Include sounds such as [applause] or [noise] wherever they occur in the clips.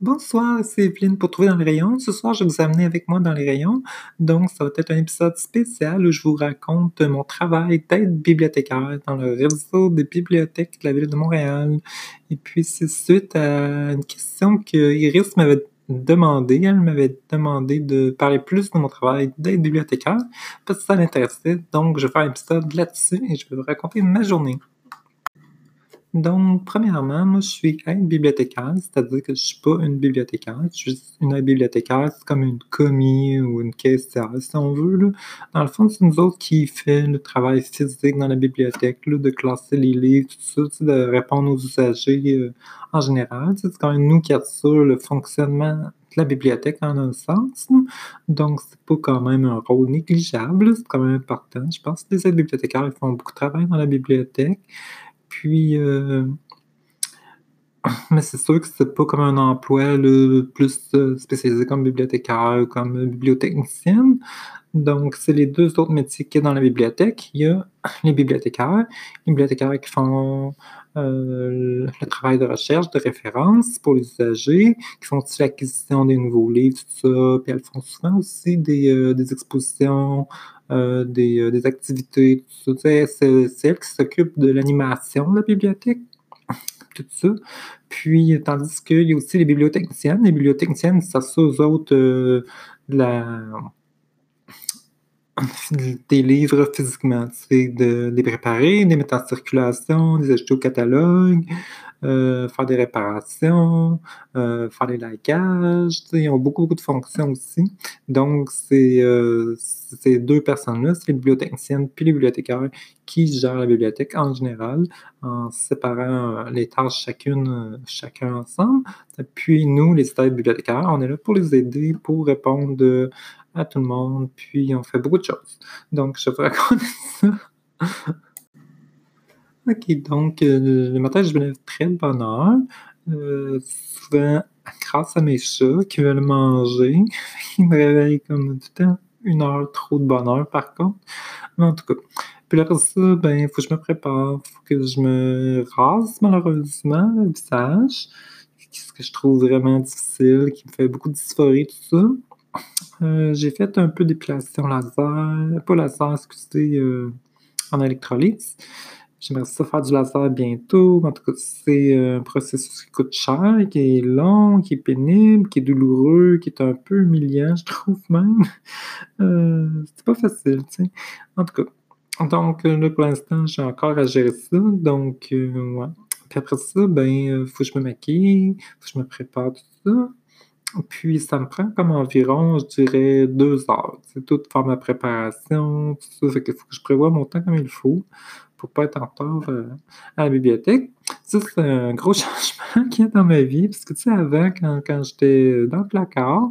Bonsoir, c'est Evelyne pour Trouver dans les rayons. Ce soir, je vais vous amener avec moi dans les rayons. Donc, ça va être un épisode spécial où je vous raconte mon travail d'être bibliothécaire dans le réseau des bibliothèques de la ville de Montréal. Et puis, c'est suite à une question que Iris m'avait demandé. Elle m'avait demandé de parler plus de mon travail d'être bibliothécaire parce que ça l'intéressait. Donc, je vais faire un épisode là-dessus et je vais vous raconter ma journée. Donc, premièrement, moi, je suis aide bibliothécaire, c'est-à-dire que je suis pas une bibliothécaire. Je suis une aide bibliothécaire, c'est comme une commis ou une caissière, si on veut. Dans le fond, c'est nous autres qui fait le travail physique dans la bibliothèque, de classer les livres, tout ça, de répondre aux usagers euh, en général. C'est quand même nous qui assurons le fonctionnement de la bibliothèque en un sens. Donc, c'est pas quand même un rôle négligeable, c'est quand même important. Je pense que les aides bibliothécaires ils font beaucoup de travail dans la bibliothèque. Puis, euh, [laughs] mais c'est sûr que c'est pas comme un emploi le plus euh, spécialisé comme bibliothécaire ou comme bibliotechnicienne. Donc, c'est les deux autres métiers qu'il y a dans la bibliothèque. Il y a [laughs] les bibliothécaires, les bibliothécaires qui font euh, le travail de recherche, de référence pour les usagers, qui font aussi l'acquisition des nouveaux livres, tout ça. Puis elles font souvent aussi des, des expositions, euh, des, euh, des, activités, tout ça. C'est, elle qui s'occupe de l'animation de la bibliothèque, [laughs] tout ça. Puis, tandis qu'il y a aussi les bibliothécaires. Les bibliothécaires, ça aux autres euh, la, [clears throat] des livres physiquement, de les préparer, les mettre en circulation, les ajouter au catalogue, euh, faire des réparations, euh, faire des likages. Ils ont beaucoup, beaucoup de fonctions aussi. Donc, c'est euh, ces deux personnes-là, c'est les bibliothécaires puis les bibliothécaires qui gèrent la bibliothèque en général, en séparant les tâches chacune, chacun ensemble. Puis nous, les stages bibliothécaires, on est là pour les aider, pour répondre à tout le monde, puis on fait beaucoup de choses. Donc, je vous raconter [laughs] ça. OK, donc euh, le matin, je me lève très de bonne heure. Euh, souvent, grâce à mes chats qui veulent manger, [laughs] ils me réveillent comme tout le temps une heure trop de bonne heure, par contre. Mais en tout cas. Puis après ça, ben, faut que je me prépare. Il faut que je me rase, malheureusement, le visage. Ce que je trouve vraiment difficile, qui me fait beaucoup dysphorie, tout ça. Euh, j'ai fait un peu d'épilation laser, pas laser, excusez, en électrolyse. J'aimerais ça faire du laser bientôt. En tout cas, c'est un processus qui coûte cher, qui est long, qui est pénible, qui est douloureux, qui est un peu humiliant, je trouve même. [laughs] Euh, c'est pas facile, tu sais. En tout cas. Donc, là, pour l'instant, j'ai encore à gérer ça. Donc, euh, ouais. Puis après ça, ben, euh, faut que je me maquille, faut que je me prépare tout ça. Puis, ça me prend comme environ, je dirais, deux heures. C'est tout faire ma préparation, tout ça. Fait qu'il faut que je prévoie mon temps comme il faut pour pas être en retard euh, à la bibliothèque. Ça, c'est un gros [laughs] changement qu'il y a dans ma vie, parce que, tu sais, avant, quand, j'étais dans le placard,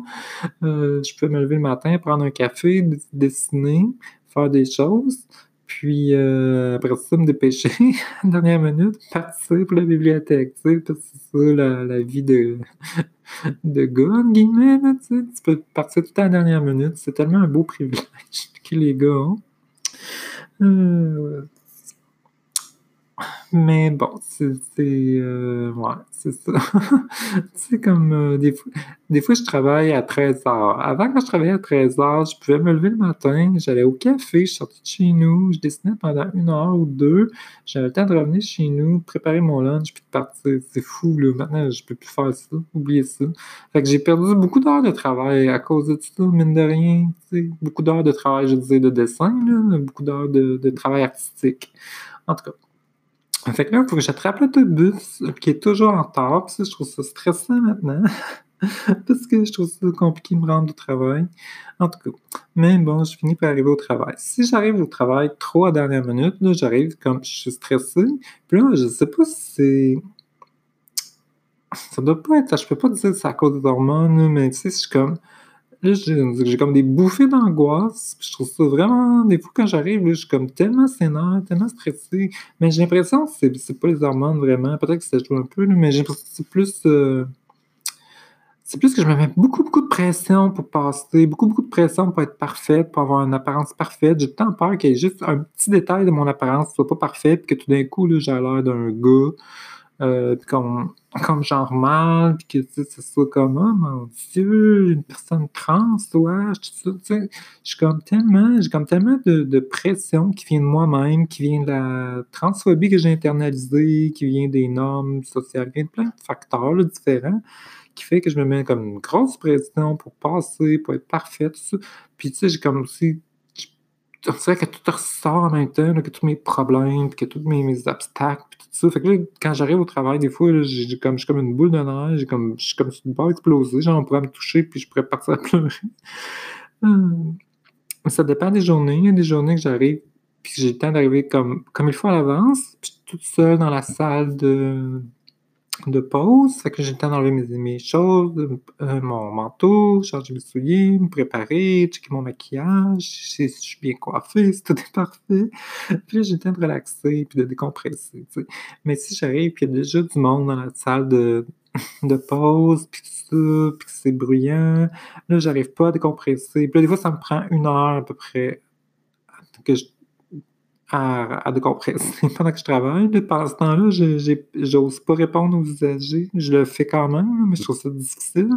euh, je pouvais me lever le matin, prendre un café, dessiner, faire des choses, puis euh, après ça, me dépêcher, [laughs] la dernière minute, partir pour la bibliothèque, tu sais, parce que c'est ça, la, vie de, [laughs] de gars, guillemets, tu sais, tu peux partir tout à la dernière minute, c'est tellement un beau privilège que les gars ont. Euh, mais bon, c'est. Euh, ouais, c'est ça. [laughs] c'est comme. Euh, des, fois, des fois, je travaille à 13 heures. Avant, quand je travaillais à 13 heures, je pouvais me lever le matin, j'allais au café, je sortais de chez nous, je dessinais pendant une heure ou deux. J'avais le temps de revenir chez nous, préparer mon lunch, puis de partir. C'est fou, là. Maintenant, je peux plus faire ça. Oublier ça. Fait que j'ai perdu beaucoup d'heures de travail à cause de ça, mine de rien. Beaucoup d'heures de travail, je disais, de dessin, là, beaucoup d'heures de travail artistique. En tout cas. Fait que là, il faut que j'attrape l'autobus qui est toujours en retard. Puis ça, je trouve ça stressant maintenant. [laughs] parce que je trouve ça compliqué de me rendre au travail. En tout cas. Mais bon, je finis par arriver au travail. Si j'arrive au travail trop à dernière minute, là, j'arrive comme je suis stressé. Puis là, je sais pas si c'est. Ça doit pas être. Je peux pas dire que c'est à cause des hormones, mais tu sais, je suis comme j'ai comme des bouffées d'angoisse. Je trouve ça vraiment. Des fois, quand j'arrive, je suis comme tellement sénère, tellement stressé. Mais j'ai l'impression que c'est, c'est pas les hormones vraiment. Peut-être que ça joue un peu, mais j'ai l'impression que c'est plus. Euh, c'est plus que je me mets beaucoup, beaucoup de pression pour passer, beaucoup, beaucoup de pression pour être parfaite, pour avoir une apparence parfaite. J'ai tant peur qu'il y ait juste un petit détail de mon apparence qui soit pas parfait, puis que tout d'un coup, là, j'ai l'air d'un gars euh, comme, comme genre mal, puis que ce soit comme, oh mon Dieu, une personne trans, ouais, ça, sais. J'ai comme tellement, j'ai comme tellement de, de, pression qui vient de moi-même, qui vient de la transphobie que j'ai internalisée, qui vient des normes sociales, qui vient de plein de facteurs différents qui fait que je me mets comme une grosse pression pour passer, pour être parfaite, ça. Puis tu sais, j'ai comme aussi on dirait que tout ressort en même temps, que tous mes problèmes, que tous mes, mes obstacles, puis tout ça. Fait que là, quand j'arrive au travail, des fois, j'ai comme, je suis comme une boule de neige, comme, je suis comme sur une barre explosée, genre on pourrait me toucher, puis je pourrais partir à pleurer. [laughs] Hum. ça dépend des journées. Il y a des journées que j'arrive, puis j'ai le temps d'arriver comme, comme il faut à l'avance, puis toute seule dans la salle de, de pause. Fait que j'ai le temps d'enlever mes, mes choses, euh, mon manteau, changer mes souliers, me préparer, checker mon maquillage, si je suis bien coiffée, si tout est parfait. Puis j'ai le temps de relaxer puis de décompresser. Mais si j'arrive puis il y a déjà du monde dans la salle de, de pause, puis tout ça, puis c'est bruyant, là, j'arrive pas à décompresser. Puis là, des fois, ça me prend une heure à peu près que je à, décompresser [laughs] pendant que je travaille. pendant ce temps-là, j'ose pas répondre aux usagers. Je le fais quand même, mais je trouve ça difficile.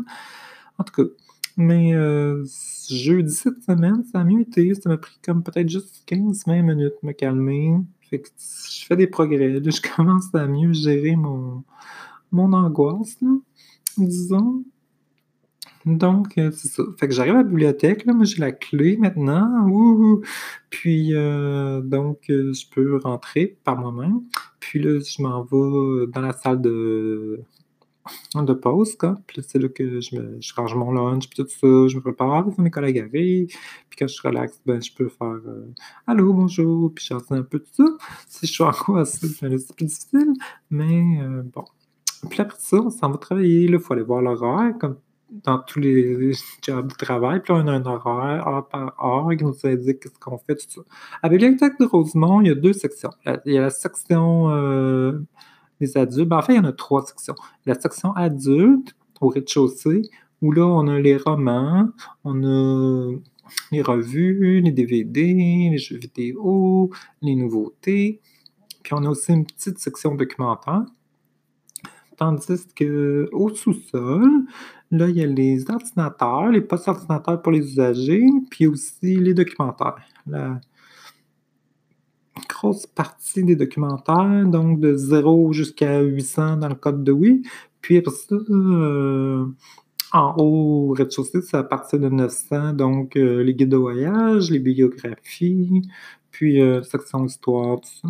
En tout cas, mais euh, jeudi cette semaine, ça a mieux été. Ça m'a pris comme peut-être juste 15-20 minutes de me calmer. Fait que je fais des progrès. je [laughs] commence à mieux gérer mon, mon angoisse, disons. Donc, euh, c'est ça. Fait que j'arrive à la bibliothèque, là, moi j'ai la clé maintenant. Puis, euh, donc, euh, je peux rentrer par moi-même. Puis là, je m'en vais dans la salle de, de pause, quoi. Puis c'est là que je, je range mon lunch, puis tout ça, je me prépare, mes collègues arrivent. Puis quand je suis relax, ben, je peux faire Allô, bonjour, puis chanter un peu tout ça. Si je suis en quoi, c'est plus difficile. Mais bon. Puis après ça, on s'en va travailler. Il faut aller voir l'horaire, comme dans tous les jobs de travail. Puis là, on a un horaire, heure par heure, qui nous indique ce qu'on fait, tout ça. À la bibliothèque de Rosemont, il y a deux sections. Il y a la section euh, des adultes. Ben, en fait, il y en a trois sections. La section adulte, au rez-de-chaussée, où là, on a les romans, on a les revues, les DVD, les jeux vidéo, les nouveautés. Puis on a aussi une petite section documentaire. Tandis qu'au sous-sol, Là, il y a les ordinateurs, les postes ordinateurs pour les usagers, puis aussi les documentaires. La grosse partie des documentaires, donc de 0 jusqu'à 800 dans le code de oui. Puis après ça, euh, en haut, au rez-de-chaussée, c'est à partir de 900, donc euh, les guides de voyage, les biographies, puis euh, section histoire, tout ça.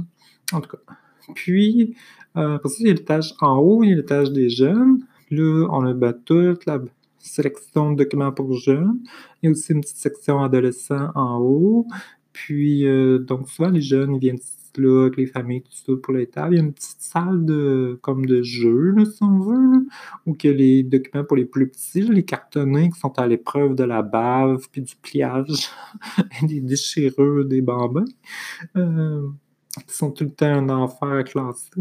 En tout cas. Puis, après ça, il y a l'étage en haut, il y a l'étage des jeunes. Là, on a ben, toute la sélection de documents pour jeunes. Il y a aussi une petite section adolescents en haut. Puis, euh, donc, souvent, les jeunes, ils viennent là avec les familles, tout ça, pour les. Il y a une petite salle de, comme de jeu, là, si on veut, où il y a les documents pour les plus petits, les cartonnés qui sont à l'épreuve de la bave, puis du pliage, [laughs] des déchirures, des bambins, euh, qui sont tout le temps un enfer à classer.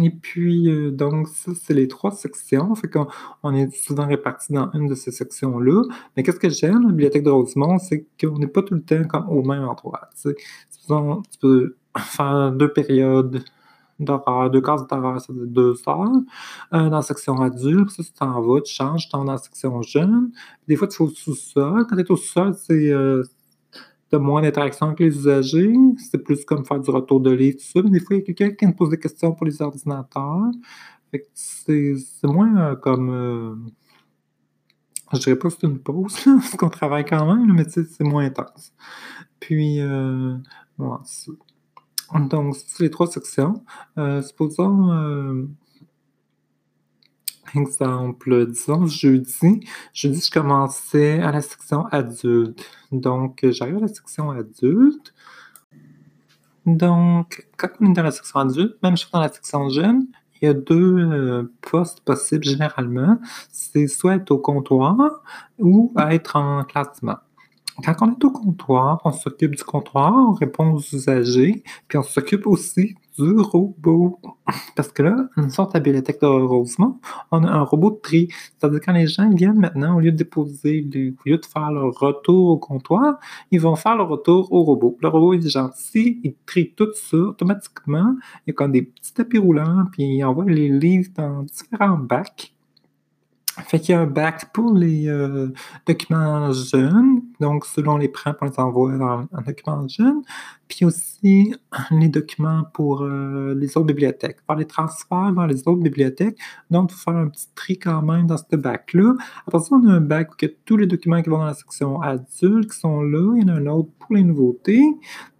Et puis, euh, donc, ça, c'est les trois sections. Fait qu'on on est souvent répartis dans une de ces sections-là. Mais qu'est-ce que j'aime, la bibliothèque de Rosemont, c'est qu'on n'est pas tout le temps comme au même endroit. Tu, tu peux faire deux périodes d'horaire, deux cases d'horaire, ça dire deux heures. Euh, dans la section adulte, ça, tu t'en vas, tu changes, tu vas dans la section jeune. Des fois, tu vas au sous-sol. Quand tu es au sous-sol, c'est euh, de moins d'interaction avec les usagers. C'est plus comme faire du retour de livre, tout ça. Mais des fois, il y a quelqu'un qui me pose des questions pour les ordinateurs. c'est, moins euh, comme. Euh, je dirais pas que c'est une pause, [laughs] parce qu'on travaille quand même, mais c'est moins intense. Puis, euh, donc, c'est les trois sections. supposons Exemple, disons jeudi, jeudi, je commençais à la section adulte. Donc, j'arrive à la section adulte. Donc, quand on est dans la section adulte, même chose dans la section jeune, il y a deux euh, postes possibles généralement. C'est soit être au comptoir ou être en classement. Quand on est au comptoir, on s'occupe du comptoir, on répond aux usagers, puis on s'occupe aussi du robot. Parce que là, nous sommes à la bibliothèque de Rosemont, on a un robot de tri. C'est-à-dire quand les gens viennent maintenant, au lieu de déposer, au lieu de faire leur retour au comptoir, ils vont faire leur retour au robot. Le robot est gentil, il trie tout ça automatiquement. Il y a comme des petits tapis roulants, puis il envoie les livres dans différents bacs. Fait qu'il y a un bac pour les euh, documents jeunes, donc selon les prêts, on les envoie dans un document jeune, puis aussi les documents pour euh, les autres bibliothèques, faire les transferts dans les autres bibliothèques, donc il faut faire un petit tri quand même dans ce bac-là. Après ça, on a un bac où il y a tous les documents qui vont dans la section adultes qui sont là, il y en a un autre pour les nouveautés,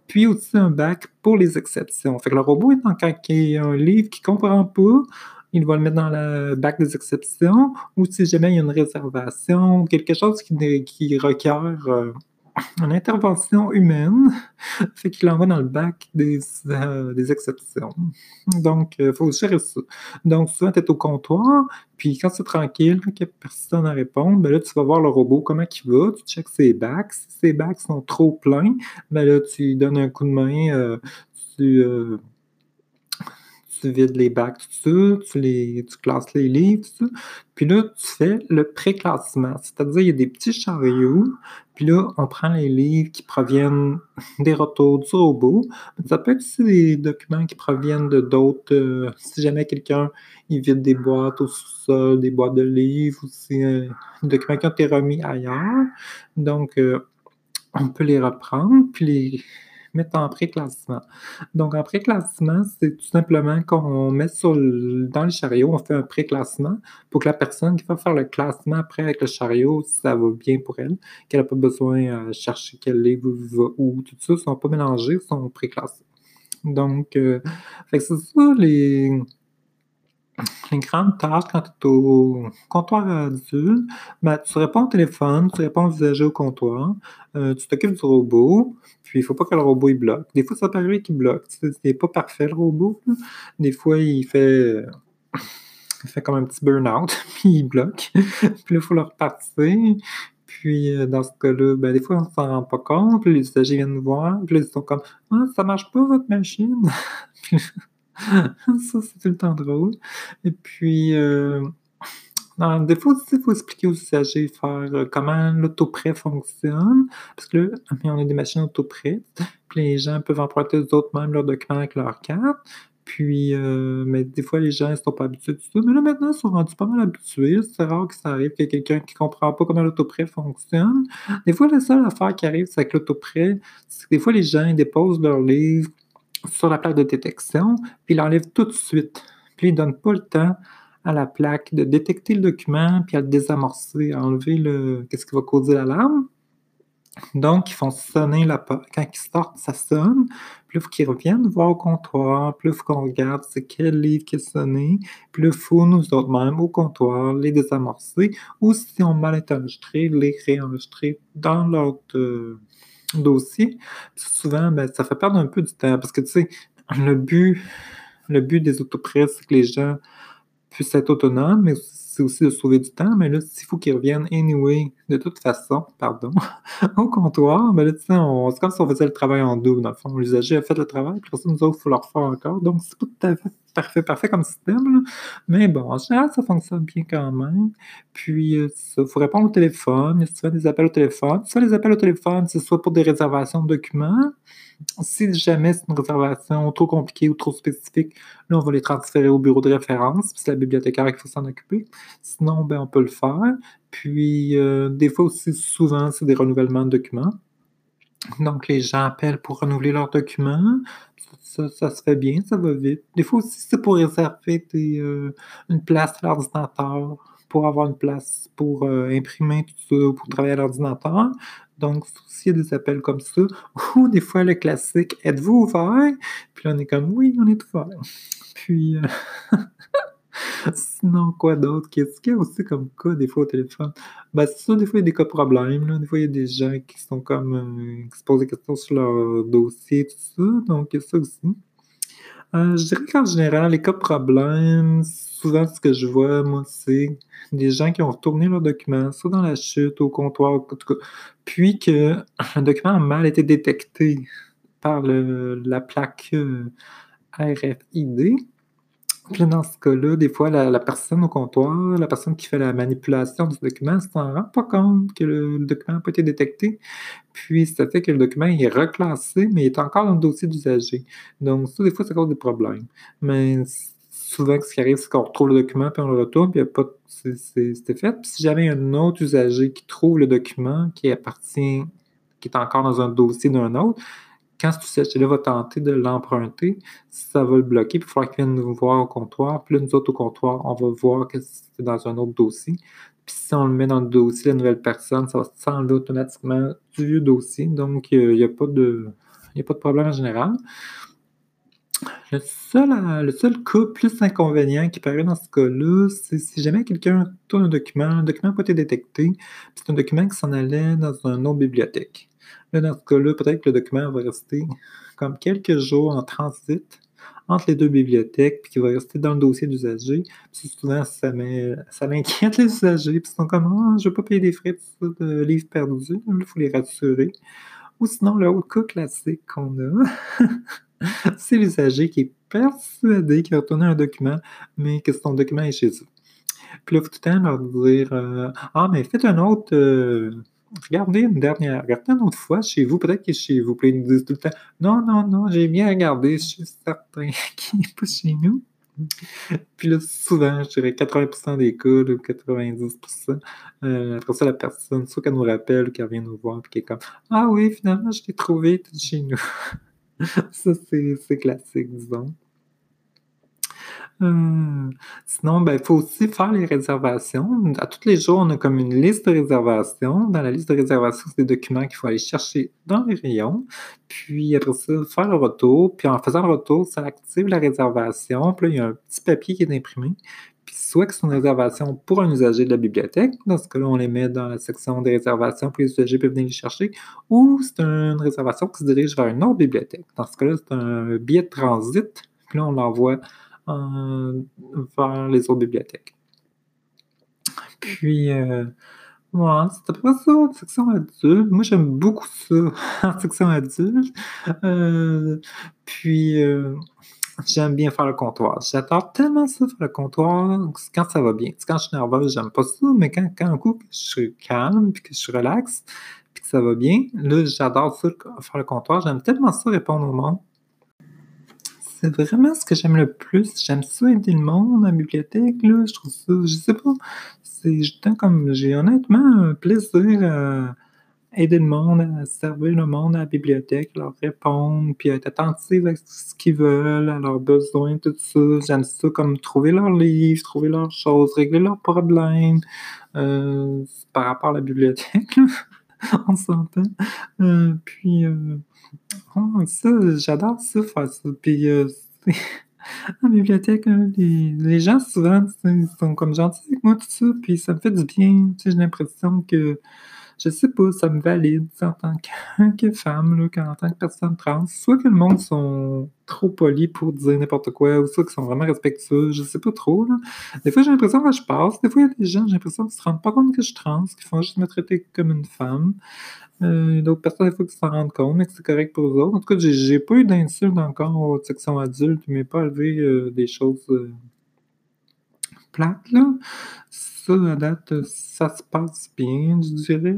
puis aussi un bac pour les exceptions. Fait que le robot est quand il y a un livre qui ne comprend pas, il va le mettre dans le bac des exceptions, ou si jamais il y a une réservation, quelque chose qui, qui requiert euh, une intervention humaine, [laughs] fait qu'il l'envoie dans le bac des, euh, exceptions. Donc, il euh, faut gérer ça. Donc, souvent, tu es au comptoir, puis quand c'est tranquille, qu'il n'y a personne à répondre, ben là, tu vas voir le robot, comment il va, tu checks ses bacs. Si ses bacs sont trop pleins, ben là, tu donnes un coup de main, tu tu vides les bacs, tout tu, les, tu classes les livres. Puis là, tu fais le pré-classement. C'est-à-dire, il y a des petits chariots, puis là, on prend les livres qui proviennent [laughs] des retours du robot. Ça peut être aussi des documents qui proviennent de d'autres. Euh, si jamais quelqu'un vide des boîtes au sous-sol, des boîtes de livres, ou c'est euh, des qui ont été remis ailleurs. Donc, euh, on peut les reprendre, puis les mettre en pré-classement. Donc, en pré-classement, c'est tout simplement qu'on met sur dans le chariot, on fait un pré-classement pour que la personne qui va faire le classement après avec le chariot, si ça va bien pour elle, qu'elle n'a pas besoin de chercher quel livre va où, tout ça, ne sont pas mélangés, sont pré-classés. Donc, euh, c'est ça, les, les grandes tâches quand tu es au comptoir adulte, ben, tu réponds au téléphone, tu réponds aux usagers au comptoir, euh, tu t'occupes du robot, puis il faut pas que le robot il bloque. Des fois, ça peut arriver qu'il bloque. C'est pas parfait le robot. Des fois, il fait. Fait comme un petit burn-out, [laughs] puis il bloque. puis là, il faut le repartir. Puis, euh, dans ce cas-là, ben, des fois, on s'en rend pas compte. Puis les usagers viennent nous voir. Puis là, ils sont comme Ah, ça marche pas, votre machine. [laughs] [laughs] ça, c'est tout le temps drôle. Et puis, euh, des fois il faut expliquer aux usagers faire euh, comment l'autoprêt fonctionne. Parce que là, on a des machines autoprêt. Puis les gens peuvent emprunter eux autres même leurs documents avec leur carte. Puis, euh, mais des fois, les gens ne sont pas habitués de ça. Mais là, maintenant, ils sont rendus pas mal habitués. C'est rare que ça arrive qu'il y ait quelqu'un qui ne comprend pas comment l'autoprêt fonctionne. Des fois, la seule affaire qui arrive, c'est avec l'autoprêt, c'est que des fois, les gens déposent leurs livres sur la plaque de détection, puis il l'enlève tout de suite. Puis il ne donne pas le temps à la plaque de détecter le document, puis à le désamorcer, à enlever le. Qu'est-ce qui va causer l'alarme? Donc, ils font sonner la porte. Quand ils sortent, ça sonne. Là, il faut qu'ils reviennent voir au comptoir. Là, il faut qu'on regarde c'est quel livre qui est sonné. Puis il faut nous autres même au comptoir les désamorcer. Ou si on mal été enregistrés, les réenregistrer dans l'autre euh, dossier. souvent, ben, ça fait perdre un peu du temps parce que tu sais, le but, le but des autoprêts, c'est que les gens puissent être autonomes, mais c'est aussi de sauver du temps. Mais là, s'il faut qu'ils reviennent anyway, de toute façon, pardon, [laughs] au comptoir, ben là, tu sais, c'est comme si on faisait le travail en double, dans le fond. L'usager a fait le travail, puis pour ça, nous autres, il faut le refaire encore. Donc, c'est pas tout à fait parfait, parfait comme système, mais bon, en général, ça fonctionne bien quand même. Puis, il euh, faut répondre au téléphone, si tu fais des appels au téléphone. Fais des appels au téléphone, c'est soit pour des réservations de documents, si jamais c'est une réservation trop compliquée ou trop spécifique, là, on va les transférer au bureau de référence, puis c'est la bibliothécaire qui faut s'en occuper. Sinon, ben, on peut le faire. Puis, euh, des fois aussi, souvent, c'est des renouvellements de documents. Donc, les gens appellent pour renouveler leurs documents. Ça, ça, se fait bien, ça va vite. Des fois aussi, c'est pour réserver euh, une place à l'ordinateur, pour avoir une place pour euh, imprimer tout ça, pour travailler à l'ordinateur. Donc, s'il y a des appels comme ça, ou des fois le classique, êtes-vous ouvert? Puis là, on est comme, oui, on est ouvert. Puis, euh, [laughs] sinon, quoi d'autre? Qu'est-ce qu'il y a aussi comme cas des fois au téléphone? Ben, c'est ça, des fois, il y a des cas problèmes. Là. Des fois, il y a des gens qui sont comme, euh, qui se posent des questions sur leur dossier, tout ça. Donc, il y a ça aussi. Euh, je dirais qu'en général, les cas problèmes, souvent, ce que je vois, moi, c'est des gens qui ont retourné leurs documents, soit dans la chute, au comptoir, en tout cas, puis que [laughs] document a mal été détecté par la plaque euh, RFID. Puis dans ce cas-là, des fois, la, personne au comptoir, la personne qui fait la manipulation du document, ne s'en rend pas compte que le, document n'a pas été détecté. Puis ça fait que le document est reclassé, mais il est encore dans le dossier d'usager. Donc ça, des fois, ça cause des problèmes. Mais souvent, ce qui arrive, c'est qu'on retrouve le document, puis on le retourne, puis pas c'était fait. Puis si jamais il a un autre usager qui trouve le document qui appartient, qui est encore dans un dossier d'un autre, quand ce usager-là va tenter de l'emprunter, ça va le bloquer, puis il faudra qu'il vienne nous voir au comptoir. Puis là, nous autres, au comptoir, on va voir que c'est dans un autre dossier. Puis si on le met dans le dossier, la nouvelle personne, ça va s'enlever automatiquement du vieux dossier. Donc, il n'y a, pas de, a pas de problème en général. Le seul, le seul cas plus inconvénient qui paraît dans ce cas-là, c'est si jamais quelqu'un tourne un document, un document n'a pas été détecté, c'est un document qui s'en allait dans une autre bibliothèque. Là, dans ce cas-là, peut-être que le document va rester comme quelques jours en transit entre les deux bibliothèques, puis qu'il va rester dans le dossier d'usager. Puis souvent, ça, ça les usagers, puis ils sont comme ah, je ne veux pas payer des frais de, de livres perdus, il faut les rassurer. Ou sinon, le cas classique qu'on a, [laughs] c'est l'usager qui est persuadé qu'il a retourné un document, mais que son document est chez eux. Puis là, il faut tout le temps leur dire euh, Ah, mais faites un autre. Euh, regardez une dernière, regardez une autre fois chez vous, peut-être est chez vous. Puis ils nous disent tout le temps Non, non, non, j'ai bien regardé, je suis certain [laughs] qu'il n'est pas chez nous. Puis là, souvent, je dirais 80% des cas, 90%, euh, après ça, la personne, soit qu'elle nous rappelle, qu'elle vient nous voir, puis qu'elle est comme Ah oui, finalement, je l'ai trouvé, tout chez nous. [laughs] ça, c'est classique, disons. Euh, sinon, ben, il faut aussi faire les réservations. À tous les jours, on a comme une liste de réservations. Dans la liste de réservations, c'est des documents qu'il faut aller chercher dans les rayons. Puis après ça, faire le retour. Puis en faisant le retour, ça active la réservation. Puis là, il y a un petit papier qui est imprimé. Puis soit que c'est une réservation pour un usager de la bibliothèque, dans ce cas-là, on les met dans la section des réservations, puis les usagers peuvent venir les chercher, ou c'est une réservation qui se dirige vers une autre bibliothèque. Dans ce cas-là, c'est un billet de transit, puis là, on l'envoie vers les autres bibliothèques. Puis, euh, ouais, c'était pas ça, en section adulte. Moi, j'aime beaucoup ça, [laughs] en section adulte. Euh, puis, euh, j'aime bien faire le comptoir. J'adore tellement ça, faire le comptoir, quand ça va bien. Quand je suis nerveuse, j'aime pas ça, mais quand, quand un coup, je suis calme, puis que je suis relax, puis que ça va bien, là, j'adore ça, faire le comptoir. J'aime tellement ça, répondre au monde c'est vraiment ce que j'aime le plus. J'aime ça aider le monde en bibliothèque, là. Je trouve ça, je sais pas, c'est comme, j'ai honnêtement un plaisir à aider le monde, à servir le monde à la bibliothèque, leur répondre, puis être attentif à ce qu'ils veulent, à leurs besoins, tout ça. J'aime ça comme trouver leurs livres, trouver leurs choses, régler leurs problèmes euh, par rapport à la bibliothèque, [laughs] s'entend. Euh, puis, euh, Oh, ça, j'adore ça, faire ça. Puis, euh, [laughs] en bibliothèque, hein, les, gens, souvent, ils sont comme gentils avec moi, tout ça, puis ça me fait du bien. j'ai l'impression que je sais pas, ça me valide en tant que, femme, là, en tant que personne trans. Soit que le monde sont trop polis pour dire n'importe quoi, ou soit qu'ils sont vraiment respectueux, je sais pas trop. Là. Des fois, j'ai l'impression que je passe. Des fois, il y a des gens, j'ai l'impression qu'ils se rendent pas compte que je suis trans, qu'ils font juste me traiter comme une femme. Euh, d'autres personnes, des fois, qui s'en rendent compte, mais que c'est correct pour eux autres. En tout cas, j'ai pas eu d'insultes encore aux sections adultes, mais pas élevé euh, des choses euh, là ça, date, ça se passe bien, je dirais.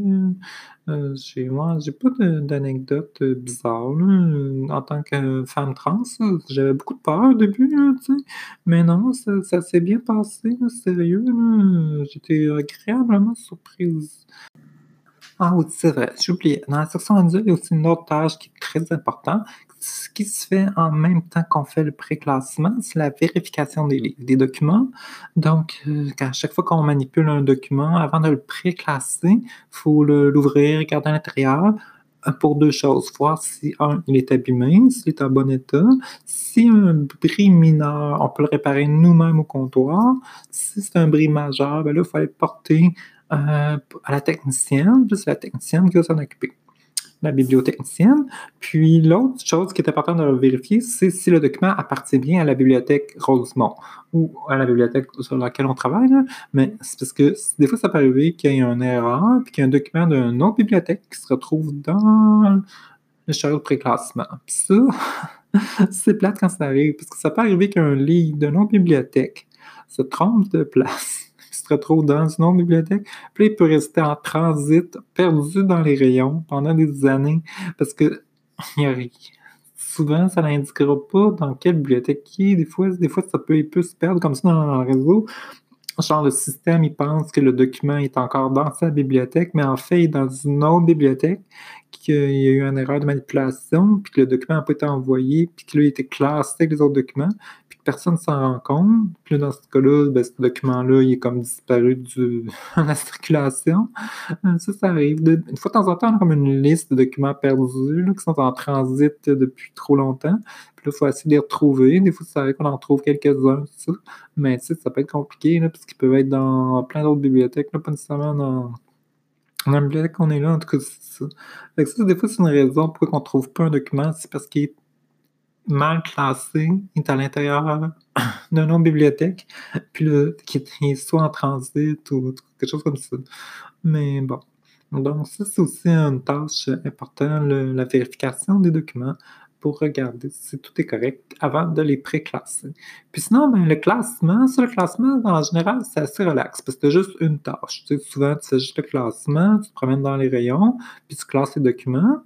Euh, moi, j'ai pas d'anecdote bizarre en tant que femme trans. J'avais beaucoup de peur au début, mais non, ça, s'est bien passé, sérieux. J'étais agréablement surprise. Ah oui, c'est vrai, oublié. Dans la section adulte, il y a aussi une autre tâche qui est très importante, ce qui se fait en même temps qu'on fait le préclassement, c'est la vérification des livres, des documents. Donc, euh, à chaque fois qu'on manipule un document, avant de le préclasser, il faut l'ouvrir, regarder à l'intérieur euh, pour deux choses. Voir si, un, il est abîmé, s'il est en bon état. Si un bris mineur, on peut le réparer nous-mêmes au comptoir. Si c'est un bris majeur, ben là, il faut aller porter euh, à la technicienne, c'est la technicienne qui va s'en occuper la bibliothécaine. Puis l'autre chose qui est importante de vérifier, c'est si le document appartient bien à la bibliothèque Rosemont ou à la bibliothèque sur laquelle on travaille. Mais c'est parce que des fois, ça peut arriver qu'il y ait une erreur, puis qu'il y a un document d'une autre bibliothèque qui se retrouve dans le chariot de préclassement. Puis ça, [laughs] C'est plate quand ça arrive, parce que ça peut arriver qu'un livre de non-bibliothèque se trompe de place, se retrouve dans une autre bibliothèque, puis il peut rester en transit, perdu dans les rayons pendant des années, parce que [laughs] il y a. Souvent, ça n'indiquera pas dans quelle bibliothèque il est. Des fois, des fois ça peut, peut se perdre comme ça dans le réseau. Genre, le système, il pense que le document est encore dans sa bibliothèque, mais en fait, il est dans une autre bibliothèque, qu'il y a eu une erreur de manipulation, puis que le document n'a pas été envoyé, puis qu'il a été classé avec les autres documents, puis que personne ne s'en rend compte. Puis là, dans ce cas-là, ben, ce document-là, il est comme disparu [laughs] de la circulation. Euh, ça, ça arrive. Une fois de temps en temps, on a comme une liste de documents perdus qui sont en transit depuis trop longtemps. Faut essayer de les retrouver. Des fois, ça arrive qu'on en trouve quelques-uns. Mais ça peut être compliqué, là, parce qu'ils peuvent être dans plein d'autres bibliothèques, pas nécessairement dans la bibliothèque qu'on est là, en tout cas, c'est ça. Ça, des fois, c'est une raison pourquoi on ne trouve pas un document, c'est parce qu'il est mal classé, il est à l'intérieur [coughs] d'une autre bibliothèque, puis là, est soit en transit ou quelque chose comme ça. Mais bon. Donc, ça, c'est aussi une tâche importante, la vérification des documents pour regarder si tout est correct avant de les pré-classer. Puis sinon, ben, le classement, sur le classement, en général, c'est assez relax parce que tu juste une tâche. Souvent, tu fais juste le classement, tu te promènes dans les rayons, puis tu classes les documents.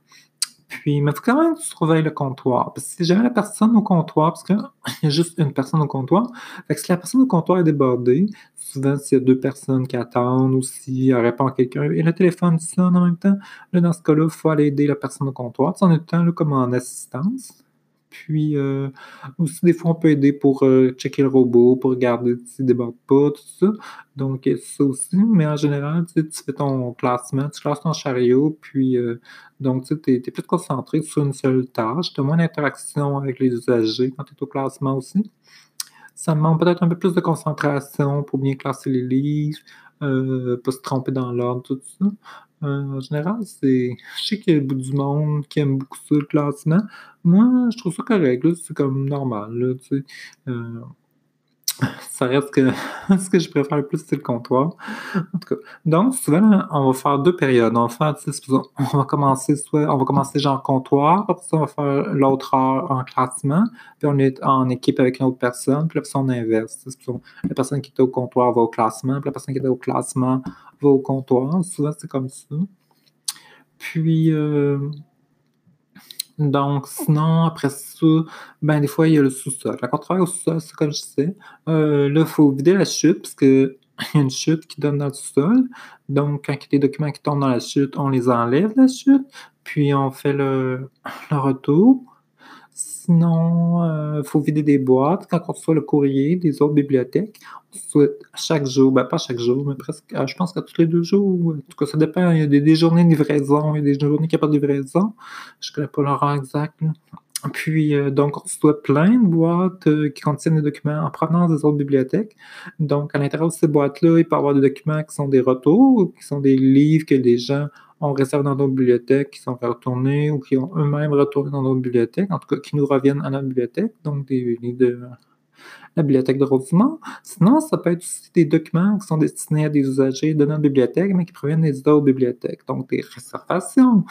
Puis, mais faut quand même que tu surveilles le comptoir. Parce que si jamais la personne au comptoir, parce qu'il [laughs] y a juste une personne au comptoir, si la personne au comptoir est débordée, souvent s'il y a deux personnes qui attendent ou s'il répond à quelqu'un et le téléphone sonne en même temps, là, dans ce cas-là, il faut aller aider la personne au comptoir. En temps là, comme en assistance. Puis euh, aussi, des fois, on peut aider pour euh, checker le robot, pour regarder s'il ne déborde pas, tout ça. Donc, ça aussi. Mais en général, tu, fais ton classement, tu classes ton chariot, puis euh, donc, tu es, plus concentré sur une seule tâche. Tu as moins d'interaction avec les usagers quand tu es au classement aussi. Ça demande peut-être un peu plus de concentration pour bien classer les livres, pas se tromper dans l'ordre, tout ça. Euh, en général, c'est. Je sais qu'il y a bout du monde qui aime beaucoup ça, le classement. Moi, je trouve ça correct, c'est comme normal, là, tu sais. Euh, ça reste que [laughs] ce que je préfère le plus, c'est le comptoir. En tout cas. Donc, souvent, on va faire deux périodes. On va on va commencer soit, on va commencer genre comptoir, après ça, on va faire l'autre heure en classement, puis on est en équipe avec une autre personne, puis là, on inverse. La personne qui est au comptoir va au classement, puis la personne qui est au classement au comptoir. Souvent, c'est comme ça. Puis, euh, donc, sinon, après ça, ben, des fois, il y a le sous-sol. La contraire au sous-sol, c'est comme je sais. Euh, là, il faut vider la chute, parce qu'il [laughs] y a une chute qui donne dans le sous-sol. Donc, quand il y a des documents qui tombent dans la chute, on les enlève, la chute, puis on fait le, le retour. Sinon, il euh, faut vider des boîtes. Quand on reçoit le courrier des autres bibliothèques, on souhaite chaque jour, ben pas chaque jour, mais presque, euh, je pense qu'à tous les deux jours. En tout cas, ça dépend. Il y a des, journées de livraison, il y a des journées qui a pas de livraison. Je ne connais pas l'heure exact. Puis, euh, donc, on reçoit plein de boîtes qui contiennent des documents en provenance des autres bibliothèques. Donc, à l'intérieur de ces boîtes-là, il peut y avoir des documents qui sont des retours, qui sont des livres que les gens on réserve dans nos bibliothèques, qui sont retournés ou qui ont eux-mêmes retourné dans nos bibliothèques, en tout cas qui nous reviennent à notre bibliothèque, donc des de la bibliothèque de Rosemont. Sinon, ça peut être aussi des documents qui sont destinés à des usagers de notre bibliothèque, mais qui proviennent des autres bibliothèques, donc des réservations.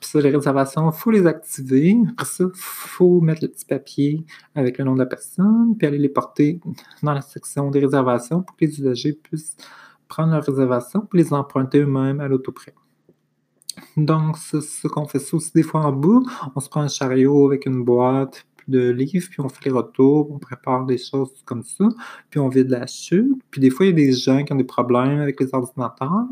Puis ça, les réservations, il faut les activer. Après ça, il faut mettre le petit papier avec le nom de la personne, puis aller les porter dans la section des réservations pour que les usagers puissent prendre leurs réservations pour les emprunter eux-mêmes à l'autoprêt. Donc, ce qu'on fait aussi des fois en bout. On se prend un chariot avec une boîte de livres, puis on fait les retours, on prépare des choses comme ça, puis on vide la chute. Puis des fois, il y a des gens qui ont des problèmes avec les ordinateurs.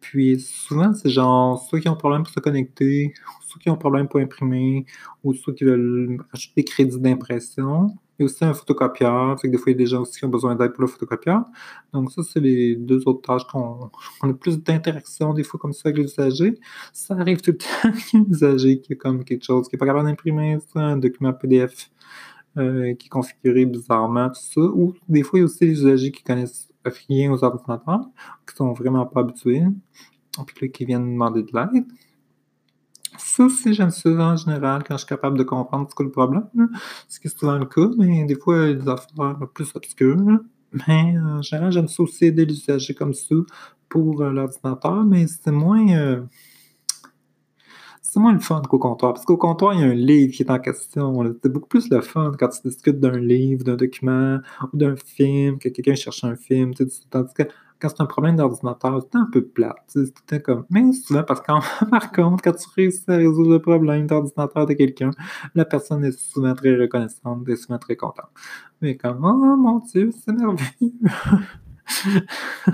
Puis souvent, c'est genre ceux qui ont problème pour se connecter, ceux qui ont problème pour imprimer, ou ceux qui veulent acheter des crédits d'impression a aussi un photocopieur. Fait que des fois, il y a des gens aussi qui ont besoin d'aide pour le photocopieur. Donc, ça, c'est les deux autres tâches qu'on a plus d'interaction des fois comme ça avec les usagers. Ça arrive tout le temps [laughs] qu'il y a un usager qui a comme quelque chose qui n'est pas capable d'imprimer, un document PDF euh, qui est configuré bizarrement, tout ça. Ou des fois, il y a aussi les usagers qui connaissent rien aux ordinateurs, qui sont vraiment pas habitués, puis qui viennent demander de l'aide. Ça aussi, j'aime ça en général quand je suis capable de comprendre ce qu'est le problème. Ce qui est souvent le cas, mais des fois, il y a des affaires plus obscures. Mais en général, j'aime ça aussi aider comme ça pour euh, l'ordinateur, mais c'est moins. Euh, c'est moins le fun qu'au comptoir. Parce qu'au comptoir, il y a un livre qui est en question. C'est beaucoup plus le fun quand tu discutes d'un livre, d'un document ou d'un film, que quelqu'un cherche un film. Tandis que quand c'est un problème d'ordinateur, c'est un peu plat. C'était comme. Mais souvent, parce que [laughs] par contre, quand tu réussis à résoudre le problème d'ordinateur de quelqu'un, la personne est souvent très reconnaissante et souvent très contente. Mais comme, oh mon Dieu, c'est merveilleux! [laughs]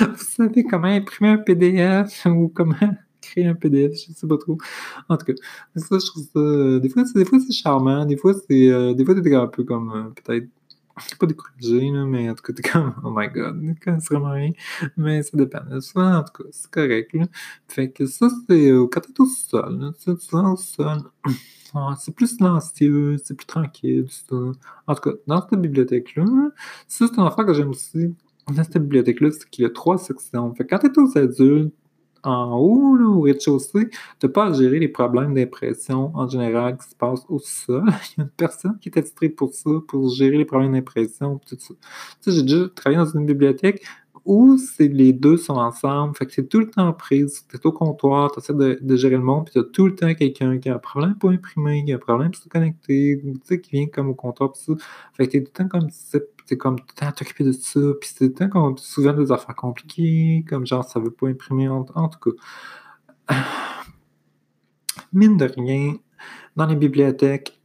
Vous savez comment imprimer un PDF [laughs] ou comment créer un PDF, je sais pas trop. En tout cas, ça, je trouve ça. Des fois, c'est, des fois, c'est charmant, des fois, c'est. Euh, des fois, t'es un peu comme. Euh, peut-être pas découragé, là, mais en tout cas, t'es comme, oh my god, c'est vraiment rien. Mais ça dépend. Souvent, en tout cas, c'est correct. Là. Fait que ça, c'est euh, quand t'es tout seul. Là, tu tout [clears throat] seul. Ah, c'est plus silencieux, c'est plus tranquille. Ça. En tout cas, dans cette bibliothèque-là, ça, c'est un affaire que j'aime aussi. Dans cette bibliothèque-là, c'est qu'il y a trois sections. Fait que quand t'es aux adultes, en haut, là, au rez-de-chaussée, tu n'as pas à gérer les problèmes d'impression en général qui se passent au sol. [laughs] Il y a une personne qui est attitrée pour ça, pour gérer les problèmes d'impression, tout ça. J'ai déjà travaillé dans une bibliothèque où les deux sont ensemble, fait que c'est tout le temps prise, es au comptoir, tu essaies de, gérer le monde, puis tu as tout le temps quelqu'un qui a un problème pour imprimer, qui a un problème pour se connecter, tu sais, qui vient comme au comptoir, pis ça. Fait que t'es tout le temps comme c'est comme tout le temps t'occuper de ça, puis c'est tout le temps souvent des affaires compliquées, comme genre ça veut pas imprimer, en, tout cas. [sighs] Mine de rien, dans les bibliothèques,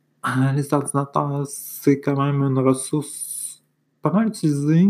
les ordinateurs, c'est quand même une ressource pas mal utilisée.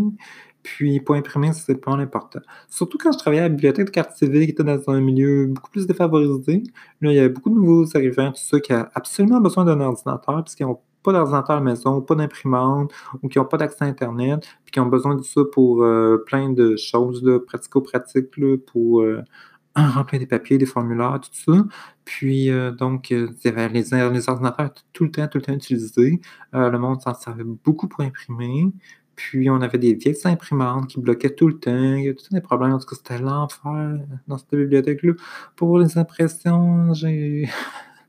Puis, pour imprimer, c'est pas important. Surtout quand je travaillais à la bibliothèque de quartier qui était dans un milieu beaucoup plus défavorisé. Là, il y avait beaucoup de nouveaux arrivants, tout ça, qui ont absolument besoin d'un ordinateur, puisqu'ils n'ont pas d'ordinateur à la maison, pas d'imprimante, ou qui n'ont pas d'accès à Internet, puis qui ont besoin de ça pour euh, plein de choses pratico-pratiques, pour euh, [clears throat] remplir des papiers, des formulaires, tout ça. Puis, euh, donc, les, ordinateurs étaient tout le temps, tout le temps utilisés. le monde s'en servait beaucoup pour imprimer. Puis on avait des vieilles imprimantes qui bloquaient tout le temps. Il y a tous des problèmes. En tout cas, c'était l'enfer dans cette bibliothèque-là. Pour les impressions, j'ai.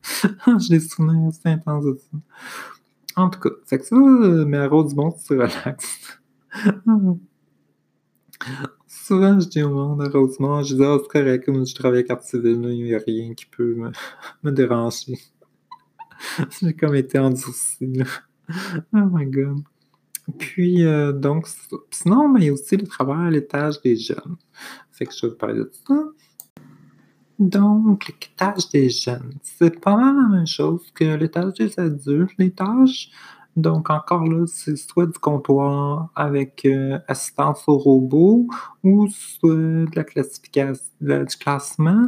[laughs] j'ai des souvenirs assez intenses de ça. En tout cas, c'est que ça, mais à Rosemont, c'est relax. [laughs] Souvent, je dis au monde à Rosemont, je dis, ah, c'est correct, comme je travaille à carte civile, il n'y a rien qui peut me, [laughs] me déranger. [laughs] J'ai comme été endurci, Oh my god. Puis, euh, donc, sinon, mais il y a aussi le travail à l'étage des jeunes. Fait que je vais vous parler de ça. Donc, l'étage des jeunes, c'est pas mal la même chose que l'étage des adultes. L'étage, donc encore là, c'est soit du comptoir avec euh, assistance au robot ou soit de la classification, du classement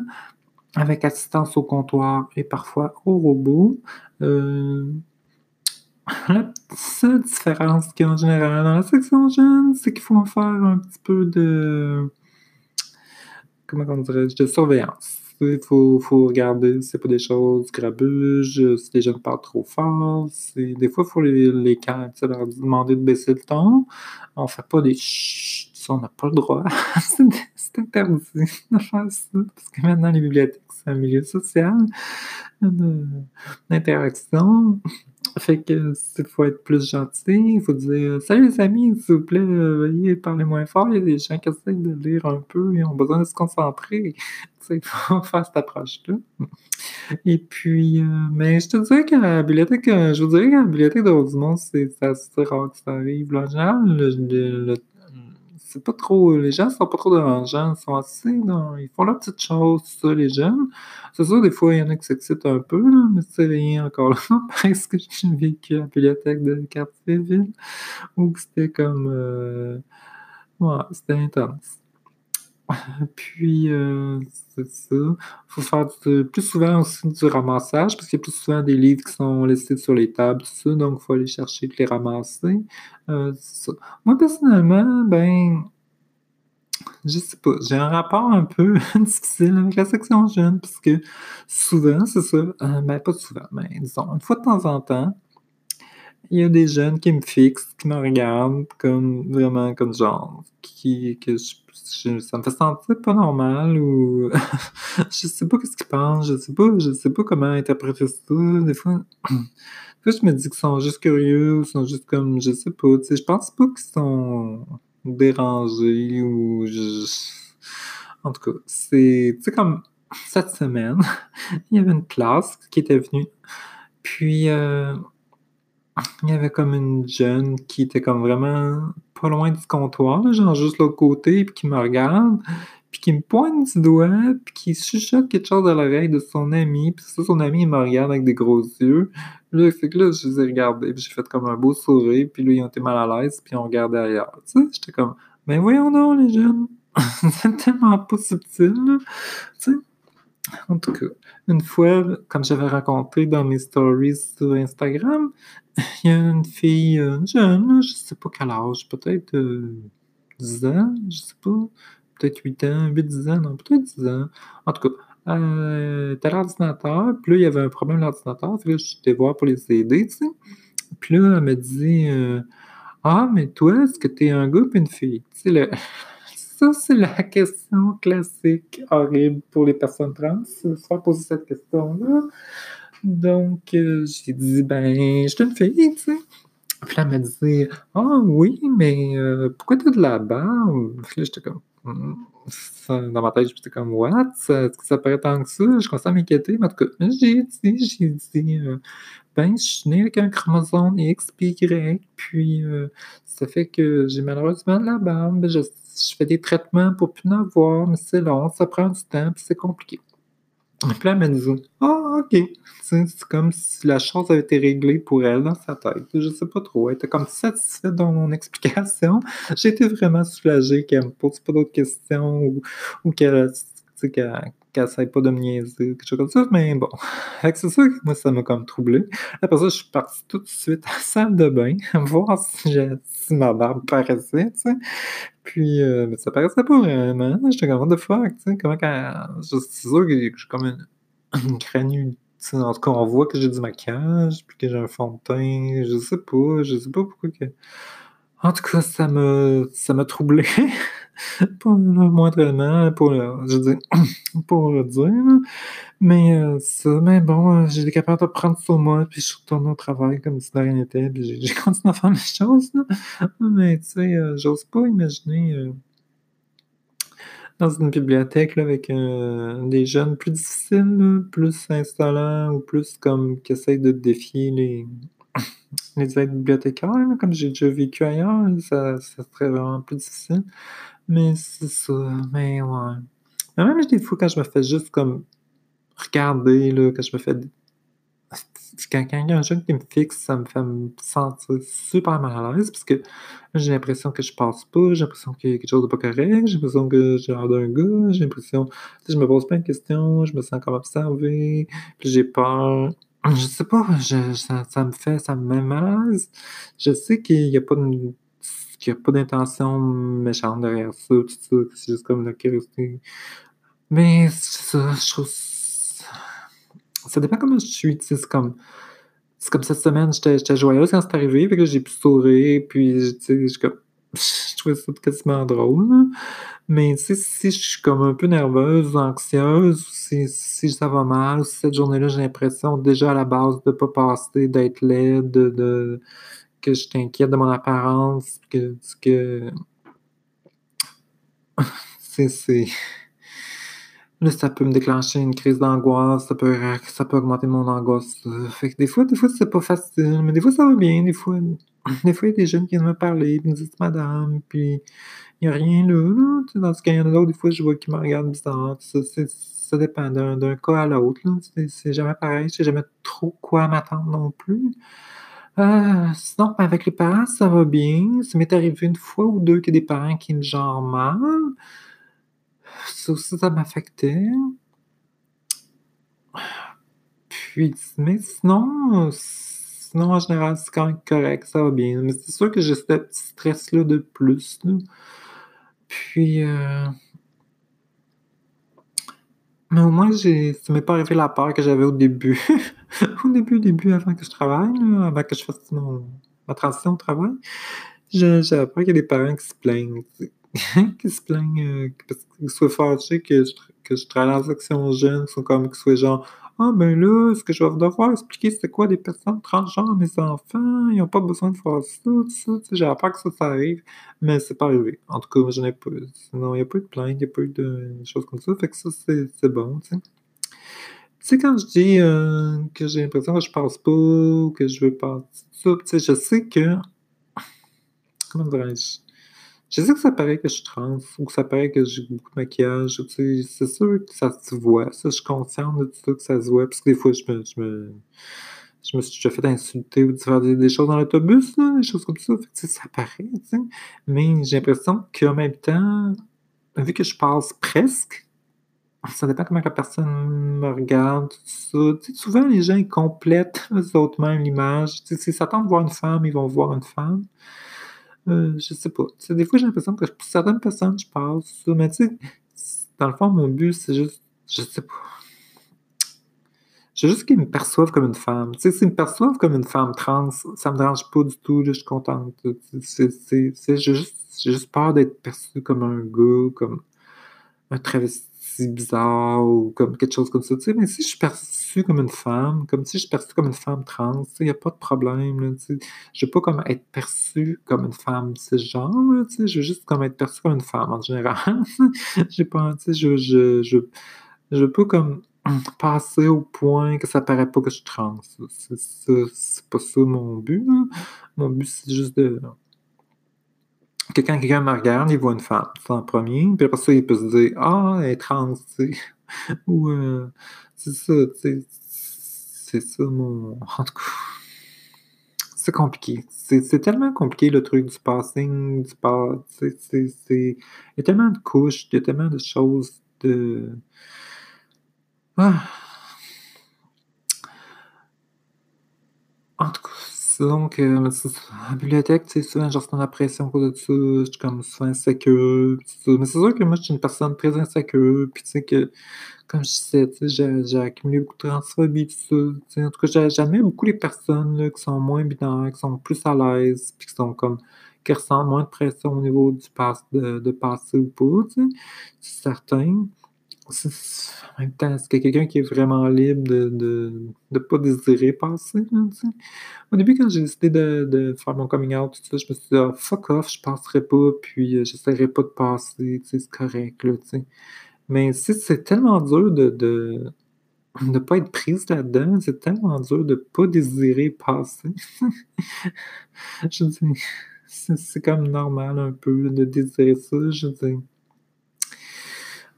avec assistance au comptoir et parfois au robot. Euh, la seule différence qu'il y a en général dans la section jeune, c'est qu'il faut faire un petit peu de. Comment on dirait? De surveillance. Il faut, faut regarder si c'est pas des choses grabuges, si les jeunes parlent trop fort. Des fois, il faut les, les leur demander de baisser le ton. On fait pas des chut, on n'a pas le droit. [laughs] c'est interdit de faire ça. Parce que maintenant, les bibliothèques, c'est un milieu social d'interaction. Fait que il faut être plus gentil, il faut dire Salut les amis, s'il vous plaît, veuillez parler moins fort. Il y a des gens qui essaient de lire un peu et ont besoin de se concentrer. Il faut [laughs] faire cette approche-là. Et puis, euh, mais je te dirais qu'à la bibliothèque, euh, je vous dirais qu'à la bibliothèque de Rosemont, c'est assez rare que ça arrive. en le, c'est pas trop. Les gens sont pas trop dérangeants, ils sont assez dans. Ils font leurs petites choses, ça, les jeunes. C'est sûr, des fois, il y en a qui s'excitent un peu, là, mais c'est rien encore là. [laughs] Parce que j'ai vécu à la bibliothèque de quartier-ville, où c'était comme. Euh... Ouais, c'était intense. [laughs] Puis, euh, c'est ça. Il faut faire plus souvent aussi du ramassage, parce qu'il y a plus souvent des livres qui sont laissés sur les tables, tout ça, donc il faut aller chercher et les ramasser. Euh, ça. Moi, personnellement, ben, je sais pas, j'ai un rapport un peu [laughs] difficile avec la section jeune, parce que souvent, c'est ça, euh, ben, pas souvent, mais disons, une fois de temps en temps, il y a des jeunes qui me fixent, qui me regardent comme vraiment comme genre, qui, que je ça me fait sentir pas normal ou [laughs] je sais pas ce qu'ils pensent, je sais pas, je sais pas comment interpréter ça. Des fois, [clears throat] je me dis qu'ils sont juste curieux, ils sont juste comme, je sais pas, tu sais, je pense pas qu'ils sont dérangés ou En tout cas, c'est, tu sais, comme cette semaine, [laughs] il y avait une classe qui était venue. Puis, euh, il y avait comme une jeune qui était comme vraiment pas loin du comptoir, genre juste l'autre côté, puis qui me regarde, puis qui me pointe du doigt, puis qui chuchote quelque chose à l'oreille de son ami, puis ça, son ami, il me regarde avec des gros yeux. Là, fait que là, je les ai regardés, puis j'ai fait comme un beau sourire, puis là, ils ont été mal à l'aise, puis on regardait ailleurs. Tu sais, j'étais comme, ben voyons donc, les jeunes, [laughs] c'est tellement pas subtil, là. Tu sais, en tout cas, une fois, comme j'avais raconté dans mes stories sur Instagram, [laughs] il y a une fille euh, jeune, je sais pas quel âge, peut-être 10 euh, ans, je sais pas, peut-être 8 ans, 8-10 ans, non, peut-être 10 ans. En tout cas, euh, à l'ordinateur, puis là, il y avait un problème l'ordinateur, puis là, j'étais voir pour les aider, tu sais. Puis là, elle me dit euh, Ah, mais toi, est-ce que t'es un gars ou une fille? Tu sais, le... [laughs] Ça, c'est la question classique, horrible pour les personnes trans, se faire poser cette question-là. Donc, euh, j'ai dit, ben, je suis une fille, tu sais. Puis là, elle m'a dit, ah oui, mais euh, pourquoi t'as de la barbe? Puis là, j'étais comme, hmm. dans ma tête, j'étais comme, what? Est-ce que ça paraît tant que ça? Je commençais à m'inquiéter, mais en tout cas, j'ai dit, j'ai dit, euh, ben, je suis née avec un chromosome X puis Y, puis ça fait que j'ai malheureusement de la barbe. Je je fais des traitements pour plus en avoir, mais c'est long, ça prend du temps, puis c'est compliqué. Puis là, elle m'a dit, ah, ok. C'est comme si la chose avait été réglée pour elle dans sa tête. Je sais pas trop. Elle était comme satisfaite dans mon explication. Été vraiment soulagée qu'elle me pose pas d'autres questions ou, ou qu'elle qu'elle essaie pas de me niaiser, quelque chose comme ça, mais bon. [laughs] c'est ça que moi, ça m'a comme troublé. Après ça, je suis parti tout de suite à la salle de bain, [laughs] voir si, si ma barbe paraissait, tu sais. Puis, euh, mais ça paraissait pas vraiment. J'étais comme, the fuck, tu sais, comment quand. C'est sûr que j'ai comme une, [clears throat] une crânue. En tout cas, on voit que j'ai du maquillage, puis que j'ai un fond de teint. Je sais pas, je sais pas pourquoi que. En tout cas, ça m'a, ça m'a troublé. [laughs] [laughs] pas moindrement, pour, je dis, [clears throat] pour dire. Mais euh, ça, mais bon, euh, été capable de prendre sur moi, puis je suis retourné au travail comme si de rien n'était, puis [laughs] j'ai continué à faire mes choses. Là. Mais tu sais, euh, j'ose pas imaginer dans une bibliothèque avec des jeunes plus difficiles, plus installants ou plus comme qui essayent de défier les, [clears throat] les aides bibliothécaires, comme j'ai déjà vécu ailleurs, ça, ça serait vraiment plus difficile. Mais c'est ça, mais ouais. Mais même des fois, quand je me fais juste comme regarder, là, quand je me fais. Quand, il y a un jeune qui me fixe, ça me fait me sentir super mal à l'aise parce que j'ai l'impression que je passe pas, j'ai l'impression qu'il y a quelque chose de pas correct, j'ai l'impression que j'ai l'air d'un gars, j'ai l'impression. je me pose plein de questions, je me sens comme observé, puis j'ai peur. Je sais pas, je, ça, ça, me fait, ça me met mal à l'aise. Je sais qu'il n'y a pas de qu'il n'y a pas d'intention méchante derrière ça, tout ça, c'est juste comme la curiosité. Mais ça, je trouve. Ça dépend comment je suis, c'est comme. C'est comme cette semaine, j'étais joyeuse quand c'est arrivé, puis j'ai pu sourire, puis je, trouvais ça quasiment drôle. Mais si je suis comme un peu nerveuse anxieuse, si, si ça va mal, si cette journée-là, j'ai l'impression déjà à la base de ne pas passer, d'être laide, de, de que je t'inquiète de mon apparence, que, que... [laughs] c'est, Là, ça peut me déclencher une crise d'angoisse, ça peut, ça peut augmenter mon angoisse. Fait que des fois, des fois, c'est pas facile, mais des fois, ça va bien. Des fois, [laughs] des fois il y a des jeunes qui viennent me parler, puis me disent madame, puis il n'y a rien là. là. Dans ce cas, il y en a d'autres, des fois, je vois qu'ils me regardent bizarre. Ça, ça dépend d'un cas à l'autre. C'est jamais pareil, je sais jamais trop quoi m'attendre non plus. Euh, sinon, avec les parents, ça va bien. Ça m'est arrivé une fois ou deux qu'il y a des parents qui me genre mal. Ça aussi, ça m'affectait. Puis, mais sinon, sinon, en général, c'est quand même correct, ça va bien. Mais c'est sûr que j'ai ce petit stress-là de plus. Puis, euh, mais au moins, j'ai, ça m'est pas arrivé la peur que j'avais au début. [laughs] au début, début, avant que je travaille, avant que je fasse ma transition au travail. J'ai, peur qu'il y ait des parents qui se plaignent. [laughs] qui se plaignent, euh, parce qu'ils soient fâchés que je, que je travaille la section jeune, sont comme, qu'ils soient genre, Ah, ben là, est-ce que je vais devoir expliquer c'est quoi des personnes transgenres à mes enfants? Ils ont pas besoin de faire ça, tout ça. J'avais peur que ça, ça arrive, mais c'est pas arrivé. En tout cas, je n'ai pas. Sinon, il n'y a pas eu de plainte, il n'y a pas eu de choses comme ça. Fait que ça, c'est bon, tu sais. Tu sais, quand je dis euh, que j'ai l'impression que je passe pas que je veux pas ça, tu sais, je sais que. Comment dirais-je? Je sais que ça paraît que je suis trans ou que ça paraît que j'ai beaucoup de maquillage. C'est sûr que ça se voit. Ça, je suis consciente de tout ça, que ça se voit. Parce que des fois, je me, je me, je me suis déjà fait insulter ou faire des, choses dans l'autobus, des choses comme ça. Fait que, ça paraît. Mais j'ai l'impression qu'en même temps, vu que je passe presque, ça dépend comment la personne me regarde, tout ça. Souvent, les gens, complètent eux autres l'image. Tu sais, s'ils s'attendent à voir une femme, ils vont voir une femme. Euh, je sais pas. Des fois, j'ai l'impression que pour certaines personnes, je passe ça. Mais tu dans le fond, mon but, c'est juste. Je sais pas. Je veux juste qu'ils me perçoivent comme une femme. Tu sais, s'ils me perçoivent comme une femme trans, ça me dérange pas du tout. Je suis contente. J'ai juste, juste peur d'être perçue comme un gars, comme un travesti bizarre ou comme quelque chose comme ça. Tu sais, mais si je suis perçue comme une femme, comme si je suis perçue comme une femme trans, il n'y a pas de problème. Là, tu sais. Je veux pas comme être perçue comme une femme cisgenre, là, tu sais. Je veux juste comme être perçue comme une femme en général. [laughs] J'ai pas, tu sais, je, je, je, je veux pas comme [clears throat] passer au point que ça paraît pas que je suis trans. C'est pas ça mon but. Là. Mon but, c'est juste de que quand quelqu'un me regarde, il voit une femme, c'est en premier, puis après ça, il peut se dire Ah, elle est trans, tu sais. [laughs] Ou euh, c'est ça, tu sais. C'est ça mon. En tout cas. C'est compliqué. C'est, tellement compliqué le truc du passing, du pas. C'est, c'est, c'est... Il y a tellement de couches, il y a tellement de choses de. Ah. En tout cas, ça. À la bibliothèque, tu sais, souvent, je ressens la pression à de ça. Je suis comme souvent insécure. Mais c'est sûr que moi, je suis une personne très insécure, puis tu sais que, comme je disais, tu sais, j'ai, accumulé beaucoup de transphobie, tout ça. En tout cas, j'a- j'admire beaucoup les personnes là, qui sont moins binaires, qui sont plus à l'aise, puis qui sont comme, qui ressentent moins de pression au niveau du pass, de, de passer ou pas, tu sais. C'est certain. En même temps, c'est quelqu'un qui est vraiment libre de de, de pas désirer passer. Au début, quand j'ai décidé de, de faire mon coming out, tout ça, je me suis dit, ah, fuck off, je passerai pas, puis euh, j'essaierai pas de passer, c'est correct, là. Mais c'est tellement dur de, de, de pas être prise là-dedans, c'est tellement dur de pas désirer passer. [laughs] je dis, c'est comme normal un peu de désirer ça, je dis.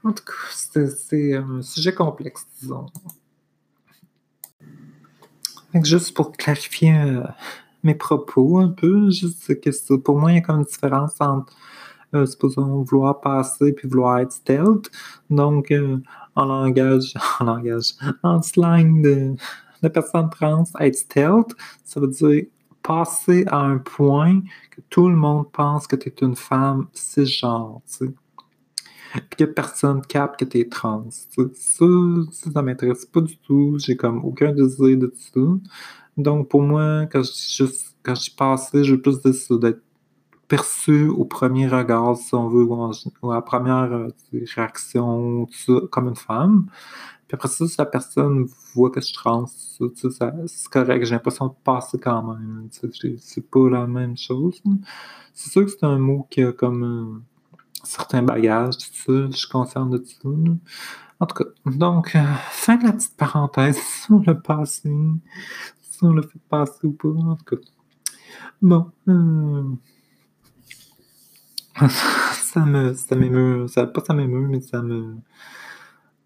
En tout cas, c'est c'est un sujet complexe, disons. Juste pour clarifier euh, mes propos un peu, juste que pour moi, il y a comme une différence entre, euh, supposons, vouloir passer puis vouloir être stealth. Donc, euh, en langage, [laughs] en langage, en slang de, de personnes trans, être stealth, ça veut dire passer à un point que tout le monde pense que tu es une femme cisgenre, tu sais. Puis que personne capte que tu es trans. Ça, ça, ça m'intéresse pas du tout. J'ai comme aucun désir de ça. Donc, pour moi, quand je dis juste, quand je passer, je veux plus ça, d'être perçu au premier regard, si on veut, ou, à la première euh, réaction, comme une femme. Puis après ça, si la personne voit que je suis trans, c'est correct. J'ai l'impression de passer quand même. C'est pas la même chose. C'est sûr que c'est un mot qui a comme euh, certains bagages, tout ça. Je consciente de ça. là. En tout cas, donc, euh, fin de la petite parenthèse [laughs] sur le passé, sur le fait de passer ou pas, en tout cas. Bon, euh, [laughs] ça me, ça m'émeut, ça, pas ça m'émeut, mais ça me,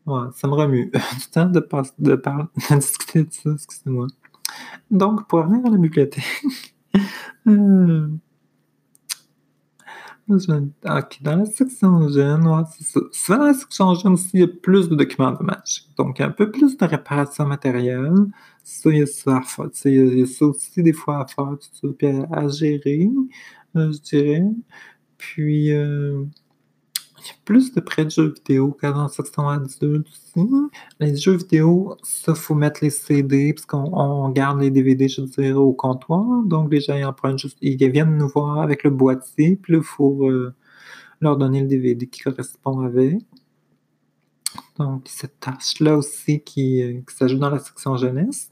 ouais, ça me remue. [laughs] Du temps de, pas- de, parler, de discuter de ça, excusez-moi. Donc, pour revenir à la bibliothèque, euh, dans la section jeune, ouais, c'est ça. Souvent dans la section jeune aussi, il y a plus de documents de match. Donc, un peu plus de réparation matérielle. Ça, il y a ça à faire. Il y a, ça aussi des fois à faire, tout ça, puis à, gérer, euh, je dirais. Puis, euh, plus de prêts de jeux vidéo dans la section adulte aussi. Les jeux vidéo, ça, faut mettre les CD, parce qu'on on garde les DVD, je dire, au comptoir. Donc, les gens, ils juste, ils viennent nous voir avec le boîtier, puis là, il faut euh, leur donner le DVD qui correspond avec. Donc, cette tâche-là aussi qui, euh, qui s'ajoute dans la section jeunesse.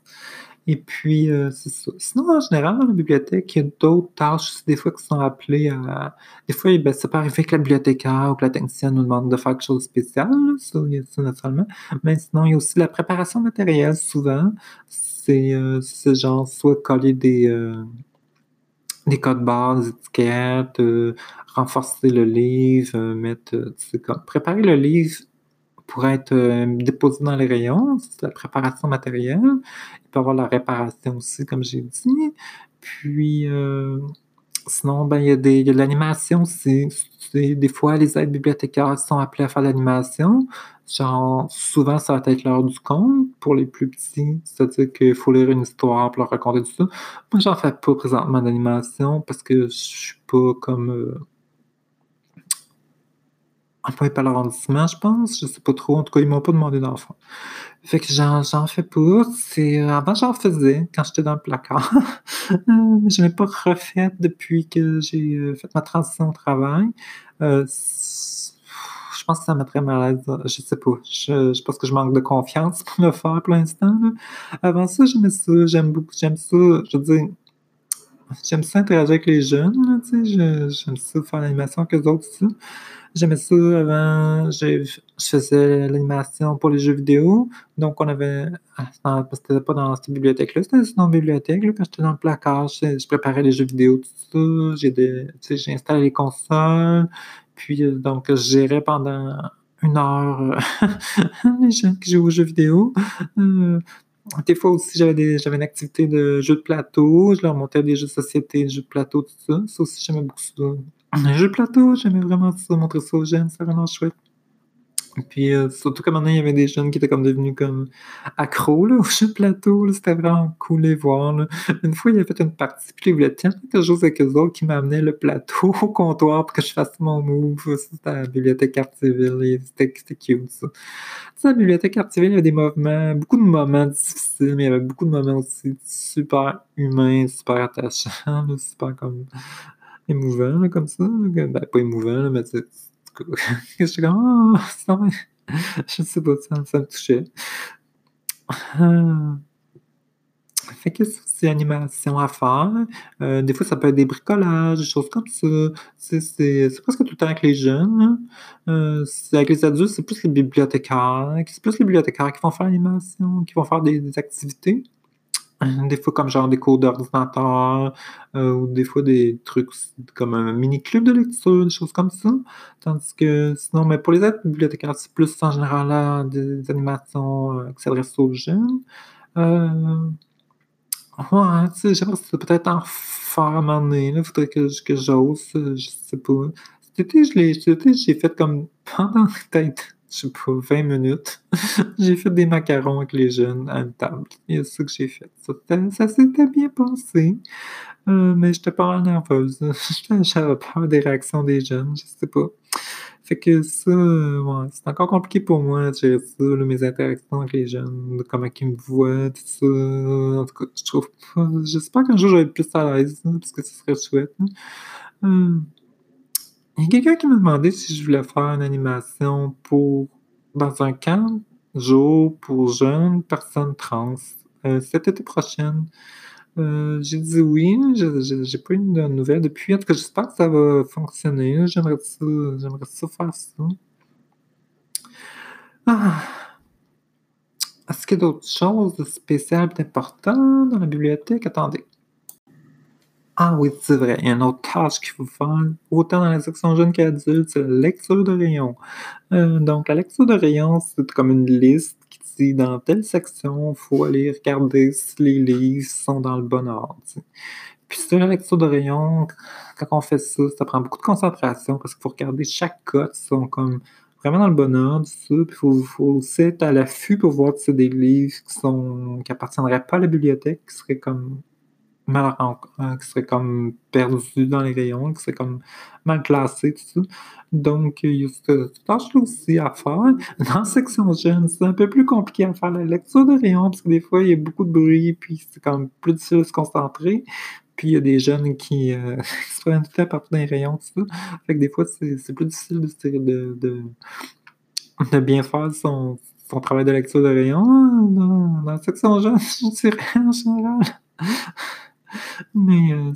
Et puis, euh, c'est ça. Sinon, en général, dans la bibliothèque, il y a d'autres tâches des fois qui sont appelées à. Des fois, ben, ça peut arriver que la bibliothécaire ou que la technicienne nous demande de faire quelque chose de spécial, là, ça, ça naturellement. Mais sinon, il y a aussi la préparation matérielle, souvent. C'est euh, c'est genre soit coller des, euh, des codes barres, des étiquettes, renforcer le livre, mettre. comme, préparer le livre pour être déposé dans les rayons, c'est la préparation matérielle. Peut avoir la réparation aussi, comme j'ai dit. Puis, euh, sinon, ben, il y a, des, de l'animation aussi. Des fois, les aides bibliothécaires sont appelés à faire l'animation. Genre, souvent, ça va être l'heure du conte pour les plus petits. C'est-à-dire qu'il faut lire une histoire pour leur raconter tout ça. Moi, j'en fais pas présentement d'animation parce que je suis pas comme euh, employé par l'arrondissement, je pense. Je sais pas trop. En tout cas, ils m'ont pas demandé d'en faire. Fait que j'en, fais pas. C'est, euh, avant, j'en faisais quand j'étais dans le placard. Euh, [laughs] je n'ai pas refait depuis que j'ai euh, fait ma transition au travail. Euh, je pense que ça mettrait mal à l'aise. Je sais pas. Je, je pense que je manque de confiance pour le faire pour l'instant. Avant ça, j'aimais ça. J'aime beaucoup. J'aime ça. Je veux dire, j'aime ça interagir avec les jeunes. j'aime ça faire l'animation avec eux autres. ça. J'aimais ça avant, je faisais l'animation pour les jeux vidéo. Donc, on avait, ah, c'était pas dans cette bibliothèque-là, c'était dans une bibliothèque. Là, quand j'étais dans le placard, je, préparais les jeux vidéo, tout ça. J'ai installé les consoles. Puis, euh, donc, je gérais pendant une heure euh, [laughs] les gens qui jouent aux jeux vidéo. Euh, des fois aussi, j'avais j'avais une activité de jeux de plateau. Je leur montais des jeux de société, des jeux de plateau, tout ça. Ça aussi, j'aimais beaucoup ça. Les jeux de plateau, j'aimais vraiment ça, montrer ça aux jeunes, c'est vraiment chouette. Puis euh, surtout comme maintenant, il y avait des jeunes qui étaient comme devenus comme accros là, aux jeux de plateau, c'était vraiment cool les voir. là. Une fois, il avait fait une partie, puis il voulait tellement que je joue avec eux autres qui m'amenaient le plateau [laughs] au comptoir pour que je fasse mon move. C'était à la bibliothèque Cartierville, et c'était c'était cute ça. À la bibliothèque Cartierville, il y avait des moments, beaucoup de moments difficiles, mais il y avait beaucoup de moments aussi super humains, super attachants, là, super comme émouvant, là, comme ça. Ben, pas émouvant, là, mais [laughs] c'est. que J'étais comme, normal. Je sais pas, ça, ça me touchait. Ah. Fait que c'est animation à faire. Euh, des fois, ça peut être des bricolages, des choses comme ça. C'est presque tout le temps avec les jeunes. là. Euh, avec les adultes, c'est plus les bibliothécaires. C'est plus les bibliothécaires qui vont faire l'animation, qui vont faire des activités. Euh, [clears throat] Des fois, comme genre des cours d'ordinateur, euh, ou des fois des trucs comme un mini-club de lecture, des choses comme ça. Tandis que sinon, mais pour les aides bibliothécaires, c'est plus en général là, des, des animations euh, qui s'adressent aux jeunes. Euh, ouais, tu sais, j'aimerais peut-être en faire à un moment donné. Il faudrait que, que j'ose, euh, je sais pas. Cet été, j'ai fait comme pendant [laughs] peut-être, je sais pas, 20 minutes. [laughs] j'ai fait des macarons avec les jeunes à une table. Y a ça que j'ai fait. Ça, ça s'était bien passé. Euh, mais j'étais pas mal nerveuse. [laughs] J'avais peur des réactions des jeunes, je sais pas. Fait que ça, c'est encore compliqué pour moi ça, là, mes interactions avec les jeunes, comment ils me voient, tout ça. En tout cas, je trouve pas. J'espère qu'un jour je vais être plus à l'aise, parce que ce serait chouette. là. Euh, il y a quelqu'un qui m'a demandé si je voulais faire une animation pour dans un camp jour pour jeunes personnes trans euh, cet été prochain. Euh, j'ai dit oui, j'ai pas eu de nouvelles depuis. En tout cas, j'espère que ça va fonctionner. J'aimerais ça, ça faire ça. Ah. Est-ce qu'il y a d'autres choses spéciales et d'importantes dans la bibliothèque? Attendez. Ah oui, c'est vrai. Il y a une autre tâche qu'il faut faire, autant dans la section jeunes qu'adultes, c'est la lecture de rayon. Euh, donc, la lecture de rayon, c'est comme une liste qui dit dans telle section, il faut aller regarder si les livres sont dans le bon ordre. Puis sur la lecture de rayon, quand on fait ça, ça prend beaucoup de concentration parce qu'il faut regarder chaque cote, ils sont comme vraiment dans le bon ordre, ça. Puis il faut, faut aussi être à l'affût pour voir si c'est des livres qui sont qui appartiendraient pas à la bibliothèque, qui seraient comme mal ren- euh, qui seraient comme perdus dans les rayons, qui seraient comme mal classés, tout ça. Donc, il y a cette tâche-là aussi à faire. Dans la section jeune, c'est un peu plus compliqué à faire la lecture de rayons parce que des fois, il y a beaucoup de bruit, puis c'est comme plus difficile de se concentrer. Puis il y a des jeunes qui, euh, [laughs] se prennent tout temps partout dans les rayons, tout ça. Fait que des fois, c'est plus difficile de, de, bien faire son, travail de lecture de rayon dans, dans la section jeune, [laughs] je dirais en général. Mais, euh.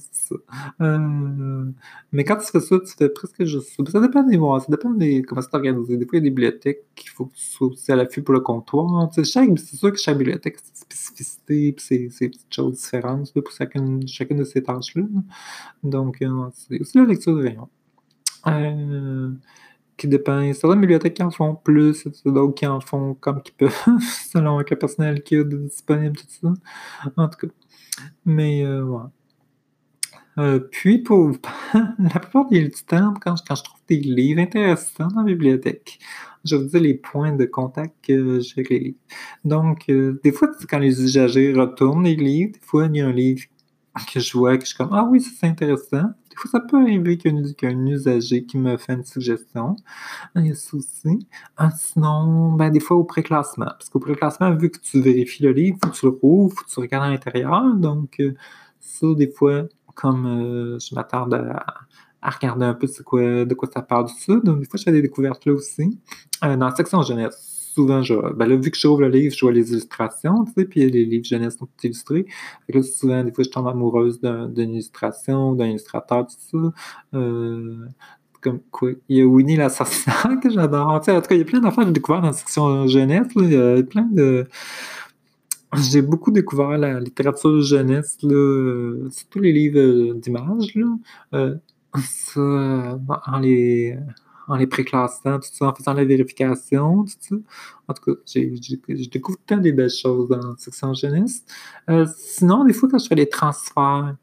Euh, mais quand tu fais ça, tu fais presque juste ça. Ça dépend des mois, ça dépend des comment c'est organisé. Des fois, il y a des bibliothèques qu'il faut que tu sois aussi à l'affût pour le comptoir. C'est sûr que chaque bibliothèque a ses spécificités puis ses, petites choses différentes pour chacune, chacune de ces tâches-là. là. Donc, euh, c'est aussi la lecture de rayon. Euh, qui dépend. Certaines bibliothèques qui en font plus, et d'autres qui en font comme qu'ils peuvent, [laughs] selon le personnel a de disponible, tout ça. En tout cas. Mais, euh, ouais. Euh, puis, pour [laughs] la plupart des- du temps, quand, je- quand je trouve des livres intéressants dans la bibliothèque, je vous dis les points de contact que j'ai avec les livres. Donc, euh, des fois, quand les usagers retournent les livres, des fois, il y a un livre que je vois que je suis comme Ah oui, c'est intéressant. Des fois, ça peut arriver qu'il y a un- qu'il y a un usager qui me fait une suggestion. Il y a ça aussi. Sinon, ben, des fois au préclassement. Parce qu'au préclassement, vu que tu vérifies le livre, faut que tu le rouvres, tu regardes à l'intérieur. Donc, euh, ça, des fois, comme euh, je m'attarde à, regarder un peu quoi, de quoi ça parle, tout ça. Donc, des fois, je fais des découvertes là aussi. Euh, dans la section jeunesse, souvent, ben vu que je rouvre le livre, je vois les illustrations, tu sais, puis les livres jeunesse sont illustrés. Là, souvent, des fois, je tombe amoureuse d'un- d'une illustration, d'un illustrateur, tout ça. Euh, comme quoi, il y a Winnie la sorcière [laughs] que j'adore. Tu sais, en tout cas, il y a plein d'affaires que j'ai dans la section jeunesse. là. Plein de. J'ai beaucoup découvert la littérature jeunesse, là, surtout les livres d'images. Euh, ça, les, en les préclassant, tout ça, en faisant la vérification, tout ça. En tout cas, je découvre tant des belles choses dans la section jeunesse. Euh, sinon, des fois, quand je fais les transferts,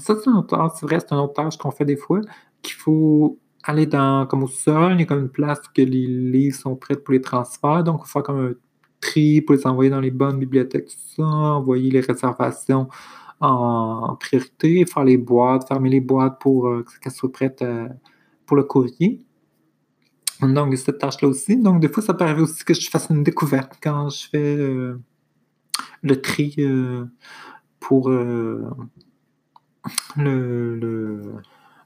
ça, c'est un autre, c'est vrai, c'est un autre tâche qu'on fait des fois, qu'il faut aller dans, comme au sol, il y a comme une place où que les livres sont prêts pour les transferts, donc il faut faire comme un tri pour les envoyer dans les bonnes bibliothèques, tout ça, envoyer les réservations en priorité, faire les boîtes, fermer les boîtes pour euh, qu'elles soient prêtes euh, pour le courrier. Donc, cette tâche-là aussi. Donc, des fois, ça peut arriver aussi que je fasse une découverte quand je fais euh, le tri euh, pour euh, le, le-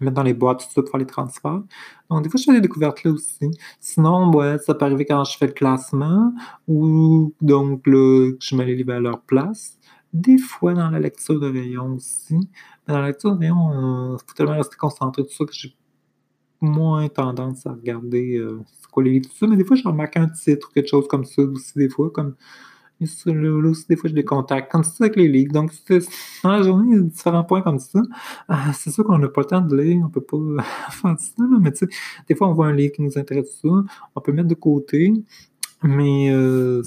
mettre dans les boîtes, tout ça, pour les transferts. Donc, des fois, je fais des découvertes là aussi. Sinon, ça peut arriver quand je fais le classement ou donc là, je mets les livres à leur place. Des fois, dans la lecture de rayon aussi. Mais dans la lecture de rayon, il faut tellement rester concentré, tout ça, que j'ai moins tendance à regarder euh, c'est quoi les livres, ça. Mais des fois, je remarque un titre ou quelque chose comme ça aussi, des fois, comme là, aussi, des fois, je les contacte. Comme ça avec les livres. Donc, dans la journée, il y a différents points comme ça. Ah, c'est sûr qu'on n'a pas le temps de lire, on peut pas euh, [laughs] faire ça, mais tu sais, des fois, on voit un livre qui nous intéresse ça, on peut mettre de côté, mais euh,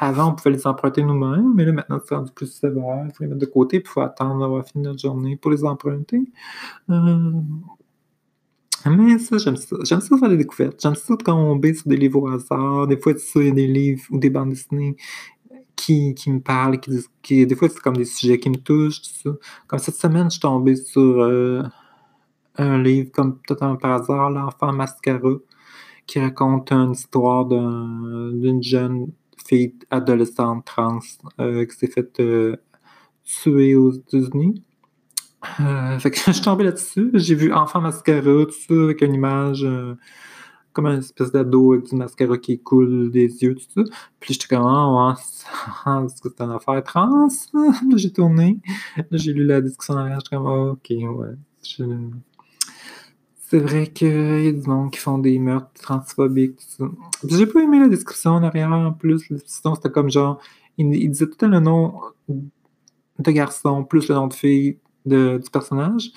avant, on pouvait les emprunter nous-mêmes, mais là, maintenant, c'est rendu plus sévère, il faut les mettre de côté, puis il faut attendre d'avoir fini notre journée pour les emprunter. Euh, mais ça, j'aime ça. J'aime ça faire des découvertes. J'aime ça tomber sur des livres au hasard. Des fois, tu sais, il y a des livres ou des bandes dessinées qui, qui me parlent, qui, qui- des fois, c'est comme des sujets qui me touchent. Comme cette semaine, je suis tombé sur euh, un livre, comme totalement par hasard, L'enfant mascara, qui raconte une histoire d'un- d'une jeune fille adolescente trans euh, qui s'est faite euh, tuer aux États-Unis. Euh, fait que [laughs] je suis tombé là-dessus. J'ai vu Enfant mascara, tout ça, avec une image euh, comme une espèce d'ado avec du mascara qui coule des yeux, tout ça. Puis j'étais comme, ouais, [laughs] c'est- une affaire trans? [laughs] J'ai tourné. J'ai lu la discussion derrière. J'étais comme, ah, ok, ouais. Je- C'est vrai qu'il y a du monde qui font des meurtres transphobiques, tout ça. J'ai pas aimé la description en arrière en plus. Sinon, c'était comme genre, il, disait tout le nom de garçon plus le nom de fille du personnage.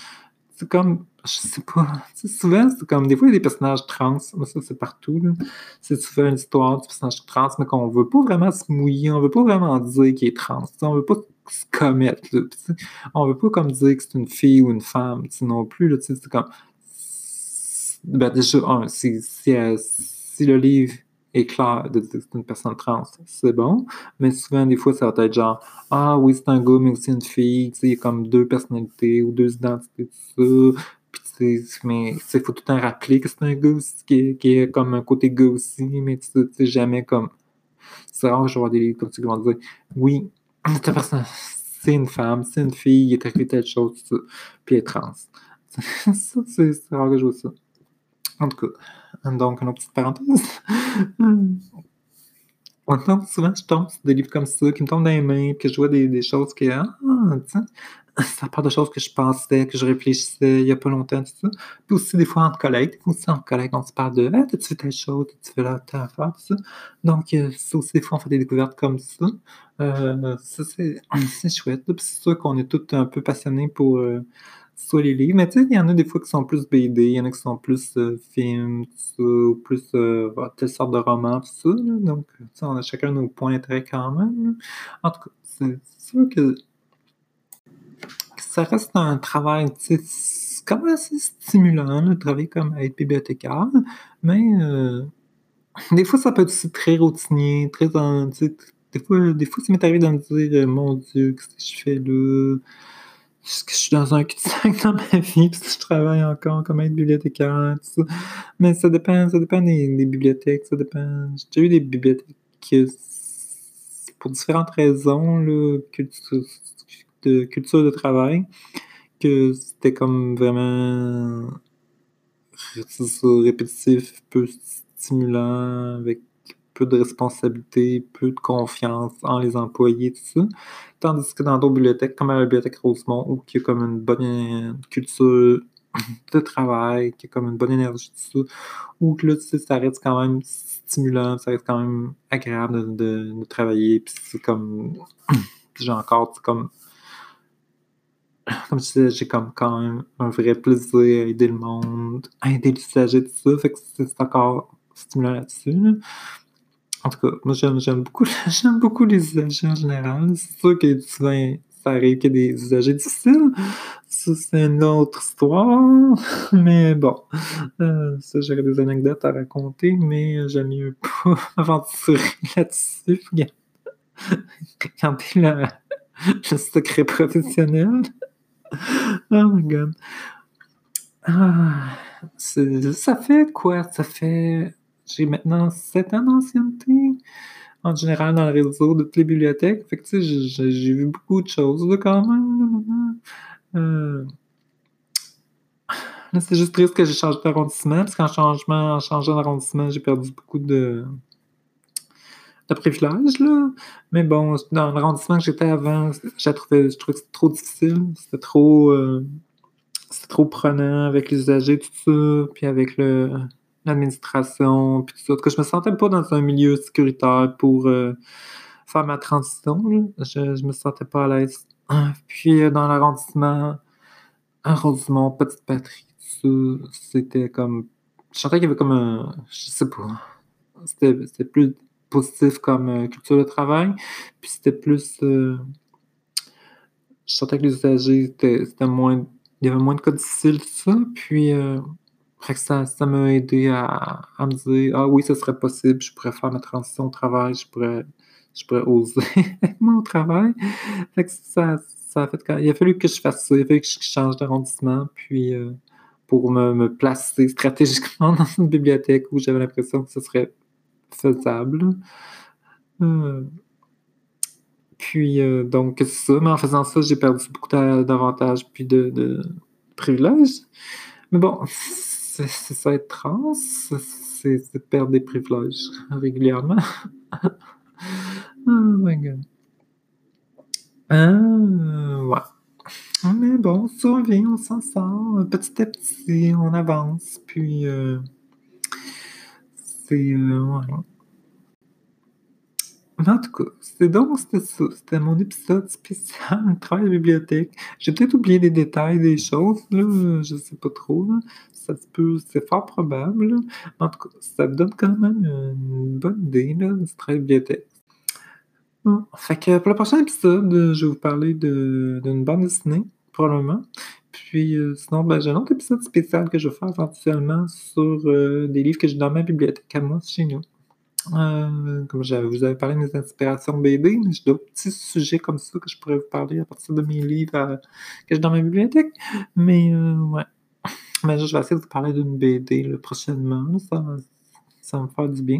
C'est comme, je sais pas, [laughs] tu souvent, c'est comme, des fois, il y a des personnages trans, mais ça, c'est partout, là. C'est souvent une histoire du personnage trans, mais qu'on veut pas vraiment se mouiller, on veut pas vraiment dire qu'il est trans, tu on veut pas se commettre, là. Tu on veut pas comme dire que c'est une fille ou une femme, tu non plus, tu c'est comme, ben, déjà, un, si, si, euh, si le livre est clair de dire que c'est une personne trans, c'est bon, mais souvent, des fois, ça va être genre, ah oui, c'est un gars, mais aussi une fille, il y a comme deux personnalités ou deux identités, tout ça. Puis, mais il faut tout le temps rappeler que c'est un gars aussi, qui qui est comme un côté gars aussi, mais tu sais, jamais comme. C'est rare que je voir des livres comme ça qui vont dire, oui, [clears throat] cette personne, c'est une femme, c'est une fille, il est arrivé telle chose, tout ça, puis elle est trans. [laughs] c'est rare que je vois ça. En tout cas. Donc, une autre petite parenthèse. [laughs] Souvent, je tombe sur des livres comme ça, qui me tombent dans les mains, que je vois des, choses qui, ah, ça part de choses que je pensais, que je réfléchissais il y a pas longtemps, tout ça. Puis aussi, des fois, entre collègues, aussi, entre collègues, on se parle de, ah, t'as-tu fait telle chose, t'as-tu fait là, telle affaire, tout ça. Donc, euh, ça aussi, des fois, on fait des découvertes comme ça. Euh, ça, c'est [clears throat] chouette. Puis c'est sûr qu'on est tous un peu passionnés pour euh, soit les livres, mais tu sais, il y en a des fois qui sont plus BD, il y en a qui sont plus euh, films, tout plus euh, telle sorte de roman, tout ça. Là. Donc, on a chacun nos points d'intérêt quand même. En tout cas, c'est sûr que, ça reste un travail, tu sais, quand même assez stimulant, de travailler comme être bibliothécaire, mais euh, des fois, ça peut être aussi très routinier, très des fois, des fois, ça m'est arrivé de me dire, mon Dieu, qu'est-ce que je fais là? Je suis dans un cul-de-sac [laughs] dans ma vie parce que je travaille encore comme aide bibliothécaire, tout ça. Mais ça dépend, ça dépend des, bibliothèques, ça dépend. J'ai eu des bibliothèques pour différentes raisons, là, culture, de culture de travail, que c'était comme vraiment répétitif, peu stimulant, avec peu de responsabilité, peu de confiance en les employés, tout ça. Tandis que dans d'autres bibliothèques, comme à la bibliothèque Rosemont, où il y a comme une bonne culture de travail, qui a comme une bonne énergie, tout ça, où là, tu sais, ça reste quand même stimulant, ça reste quand même agréable de, travailler, puis c'est comme, [clears throat] j'ai encore, comme, comme je disais, j'ai comme quand même un vrai plaisir à aider le monde, à aider les usagers, tout ça, fait que c'est encore stimulant là-dessus, là. En tout cas, moi j'aime j'aime beaucoup, [laughs] j'aime beaucoup les usagers en général. C'est sûr que souvent ça arrive qu'il y a des usagers difficiles. Ça, c'est une autre histoire. [laughs] Mais bon, euh, ça, j'aurais des anecdotes à raconter, mais j'aime mieux pas [laughs] aventurer là-dessus. Regarde. Regardez le, le secret professionnel. Oh my god. Ah, ça fait quoi? Ça fait. J'ai maintenant 7 ans d'ancienneté en général dans le réseau de toutes les bibliothèques. Fait que tu sais, j'ai- vu beaucoup de choses là, quand même. Euh, Là, c'est juste triste que j'ai changé d'arrondissement, parce qu'en en changeant d'arrondissement, j'ai perdu beaucoup de, de privilèges, là. Mais bon, dans l'arrondissement que j'étais avant, j'ai trouvé, je trouvais que c'était trop difficile. C'était trop, euh, c'était trop prenant avec les usagers, tout ça, puis avec le, l'administration, puis tout ça. En je me sentais pas dans un milieu sécuritaire pour euh, faire ma transition. Je, je me sentais pas à l'aise. Puis, euh, dans l'arrondissement, Rosemont, Petite Patrie, tout c'était comme... Je sentais qu'il y avait comme un... Je sais pas. C'était plus positif comme euh, culture de travail. Puis c'était plus... je sentais que les usagers, c'était c'était moins... Il y avait moins de cas difficiles, tout ça. Puis... euh, fait que ça, ça m'a aidé à, à me dire Ah oui, ce serait possible, je pourrais faire ma transition au travail, je pourrais, je pourrais oser avec [laughs] mon travail. Fait que ça, ça a fait Il a fallu que je fasse ça, il a fallu que je change d'arrondissement, puis euh, pour me, me placer stratégiquement [laughs] dans une bibliothèque où j'avais l'impression que ce serait faisable. Euh, puis euh, donc c'est ça, mais en faisant ça, j'ai perdu beaucoup d'a- d'avantages puis de, de privilèges. Mais bon, [laughs] c'est ça être trans, c'est perdre des privilèges régulièrement. [laughs] oh my god. Euh, ouais. Mais bon, on survit, on s'en sort. Petit à petit, on avance. Puis, euh, c'est. euh. En tout cas, c'était donc c'était ça. C'était mon épisode spécial, travail de bibliothèque. J'ai peut-être oublié des détails, des choses, là. Je sais pas trop, là. Ça se peut, c'est fort probable, en tout cas, ça me donne quand même une bonne idée, là, du travail de bibliothèque. Bon, fait que pour le prochain épisode, je vais vous parler d'une bande dessinée, probablement. Puis euh, sinon, ben, j'ai un autre épisode spécial que je vais faire éventuellement sur euh, des livres que j'ai dans ma bibliothèque à moi, chez nous. Euh, comme je vous avais parlé de mes inspirations BD, mais j'ai d'autres petits sujets comme ça que je pourrais vous parler à partir de mes livres euh, que j'ai dans ma bibliothèque. Mais euh, ouais. Mais je vais essayer de vous parler d'une BD prochainement. Ça, ça me faire du bien.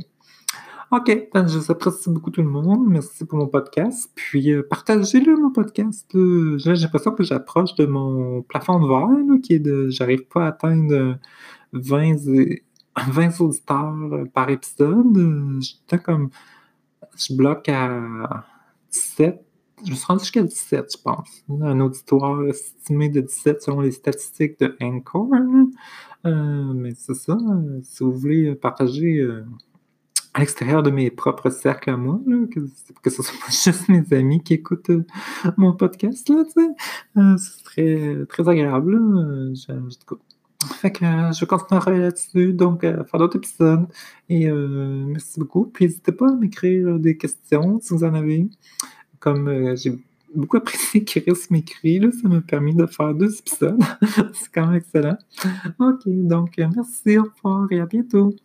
OK, ben, je vous apprécie beaucoup tout le monde. Merci pour mon podcast. Puis partagez-le, mon podcast. J'ai l'impression que j'approche de mon plafond de verre, qui est de. J'arrive pas à atteindre euh, 20 et- [laughs] 20 auditeurs par épisode. Comme. Je bloque à 17. Je me suis rendu jusqu'à 17, je pense. Un auditoire estimé de 17 selon les statistiques de Anchor. mais c'est ça. Si vous voulez partager à l'extérieur de mes propres cercles à moi, que, que, ce soit [laughs] juste mes amis qui écoutent euh, mon podcast, euh, ce serait très agréable. Je, fait que euh, je continuer à travailler là-dessus, donc à faire d'autres épisodes. Et merci beaucoup. Puis n'hésitez pas à m'écrire des questions si vous en avez. Comme j'ai beaucoup apprécié qu'Iris m'écrit, ça m'a permis de faire deux épisodes. [laughs] C'est quand même excellent. Ok, donc merci, au revoir et à bientôt.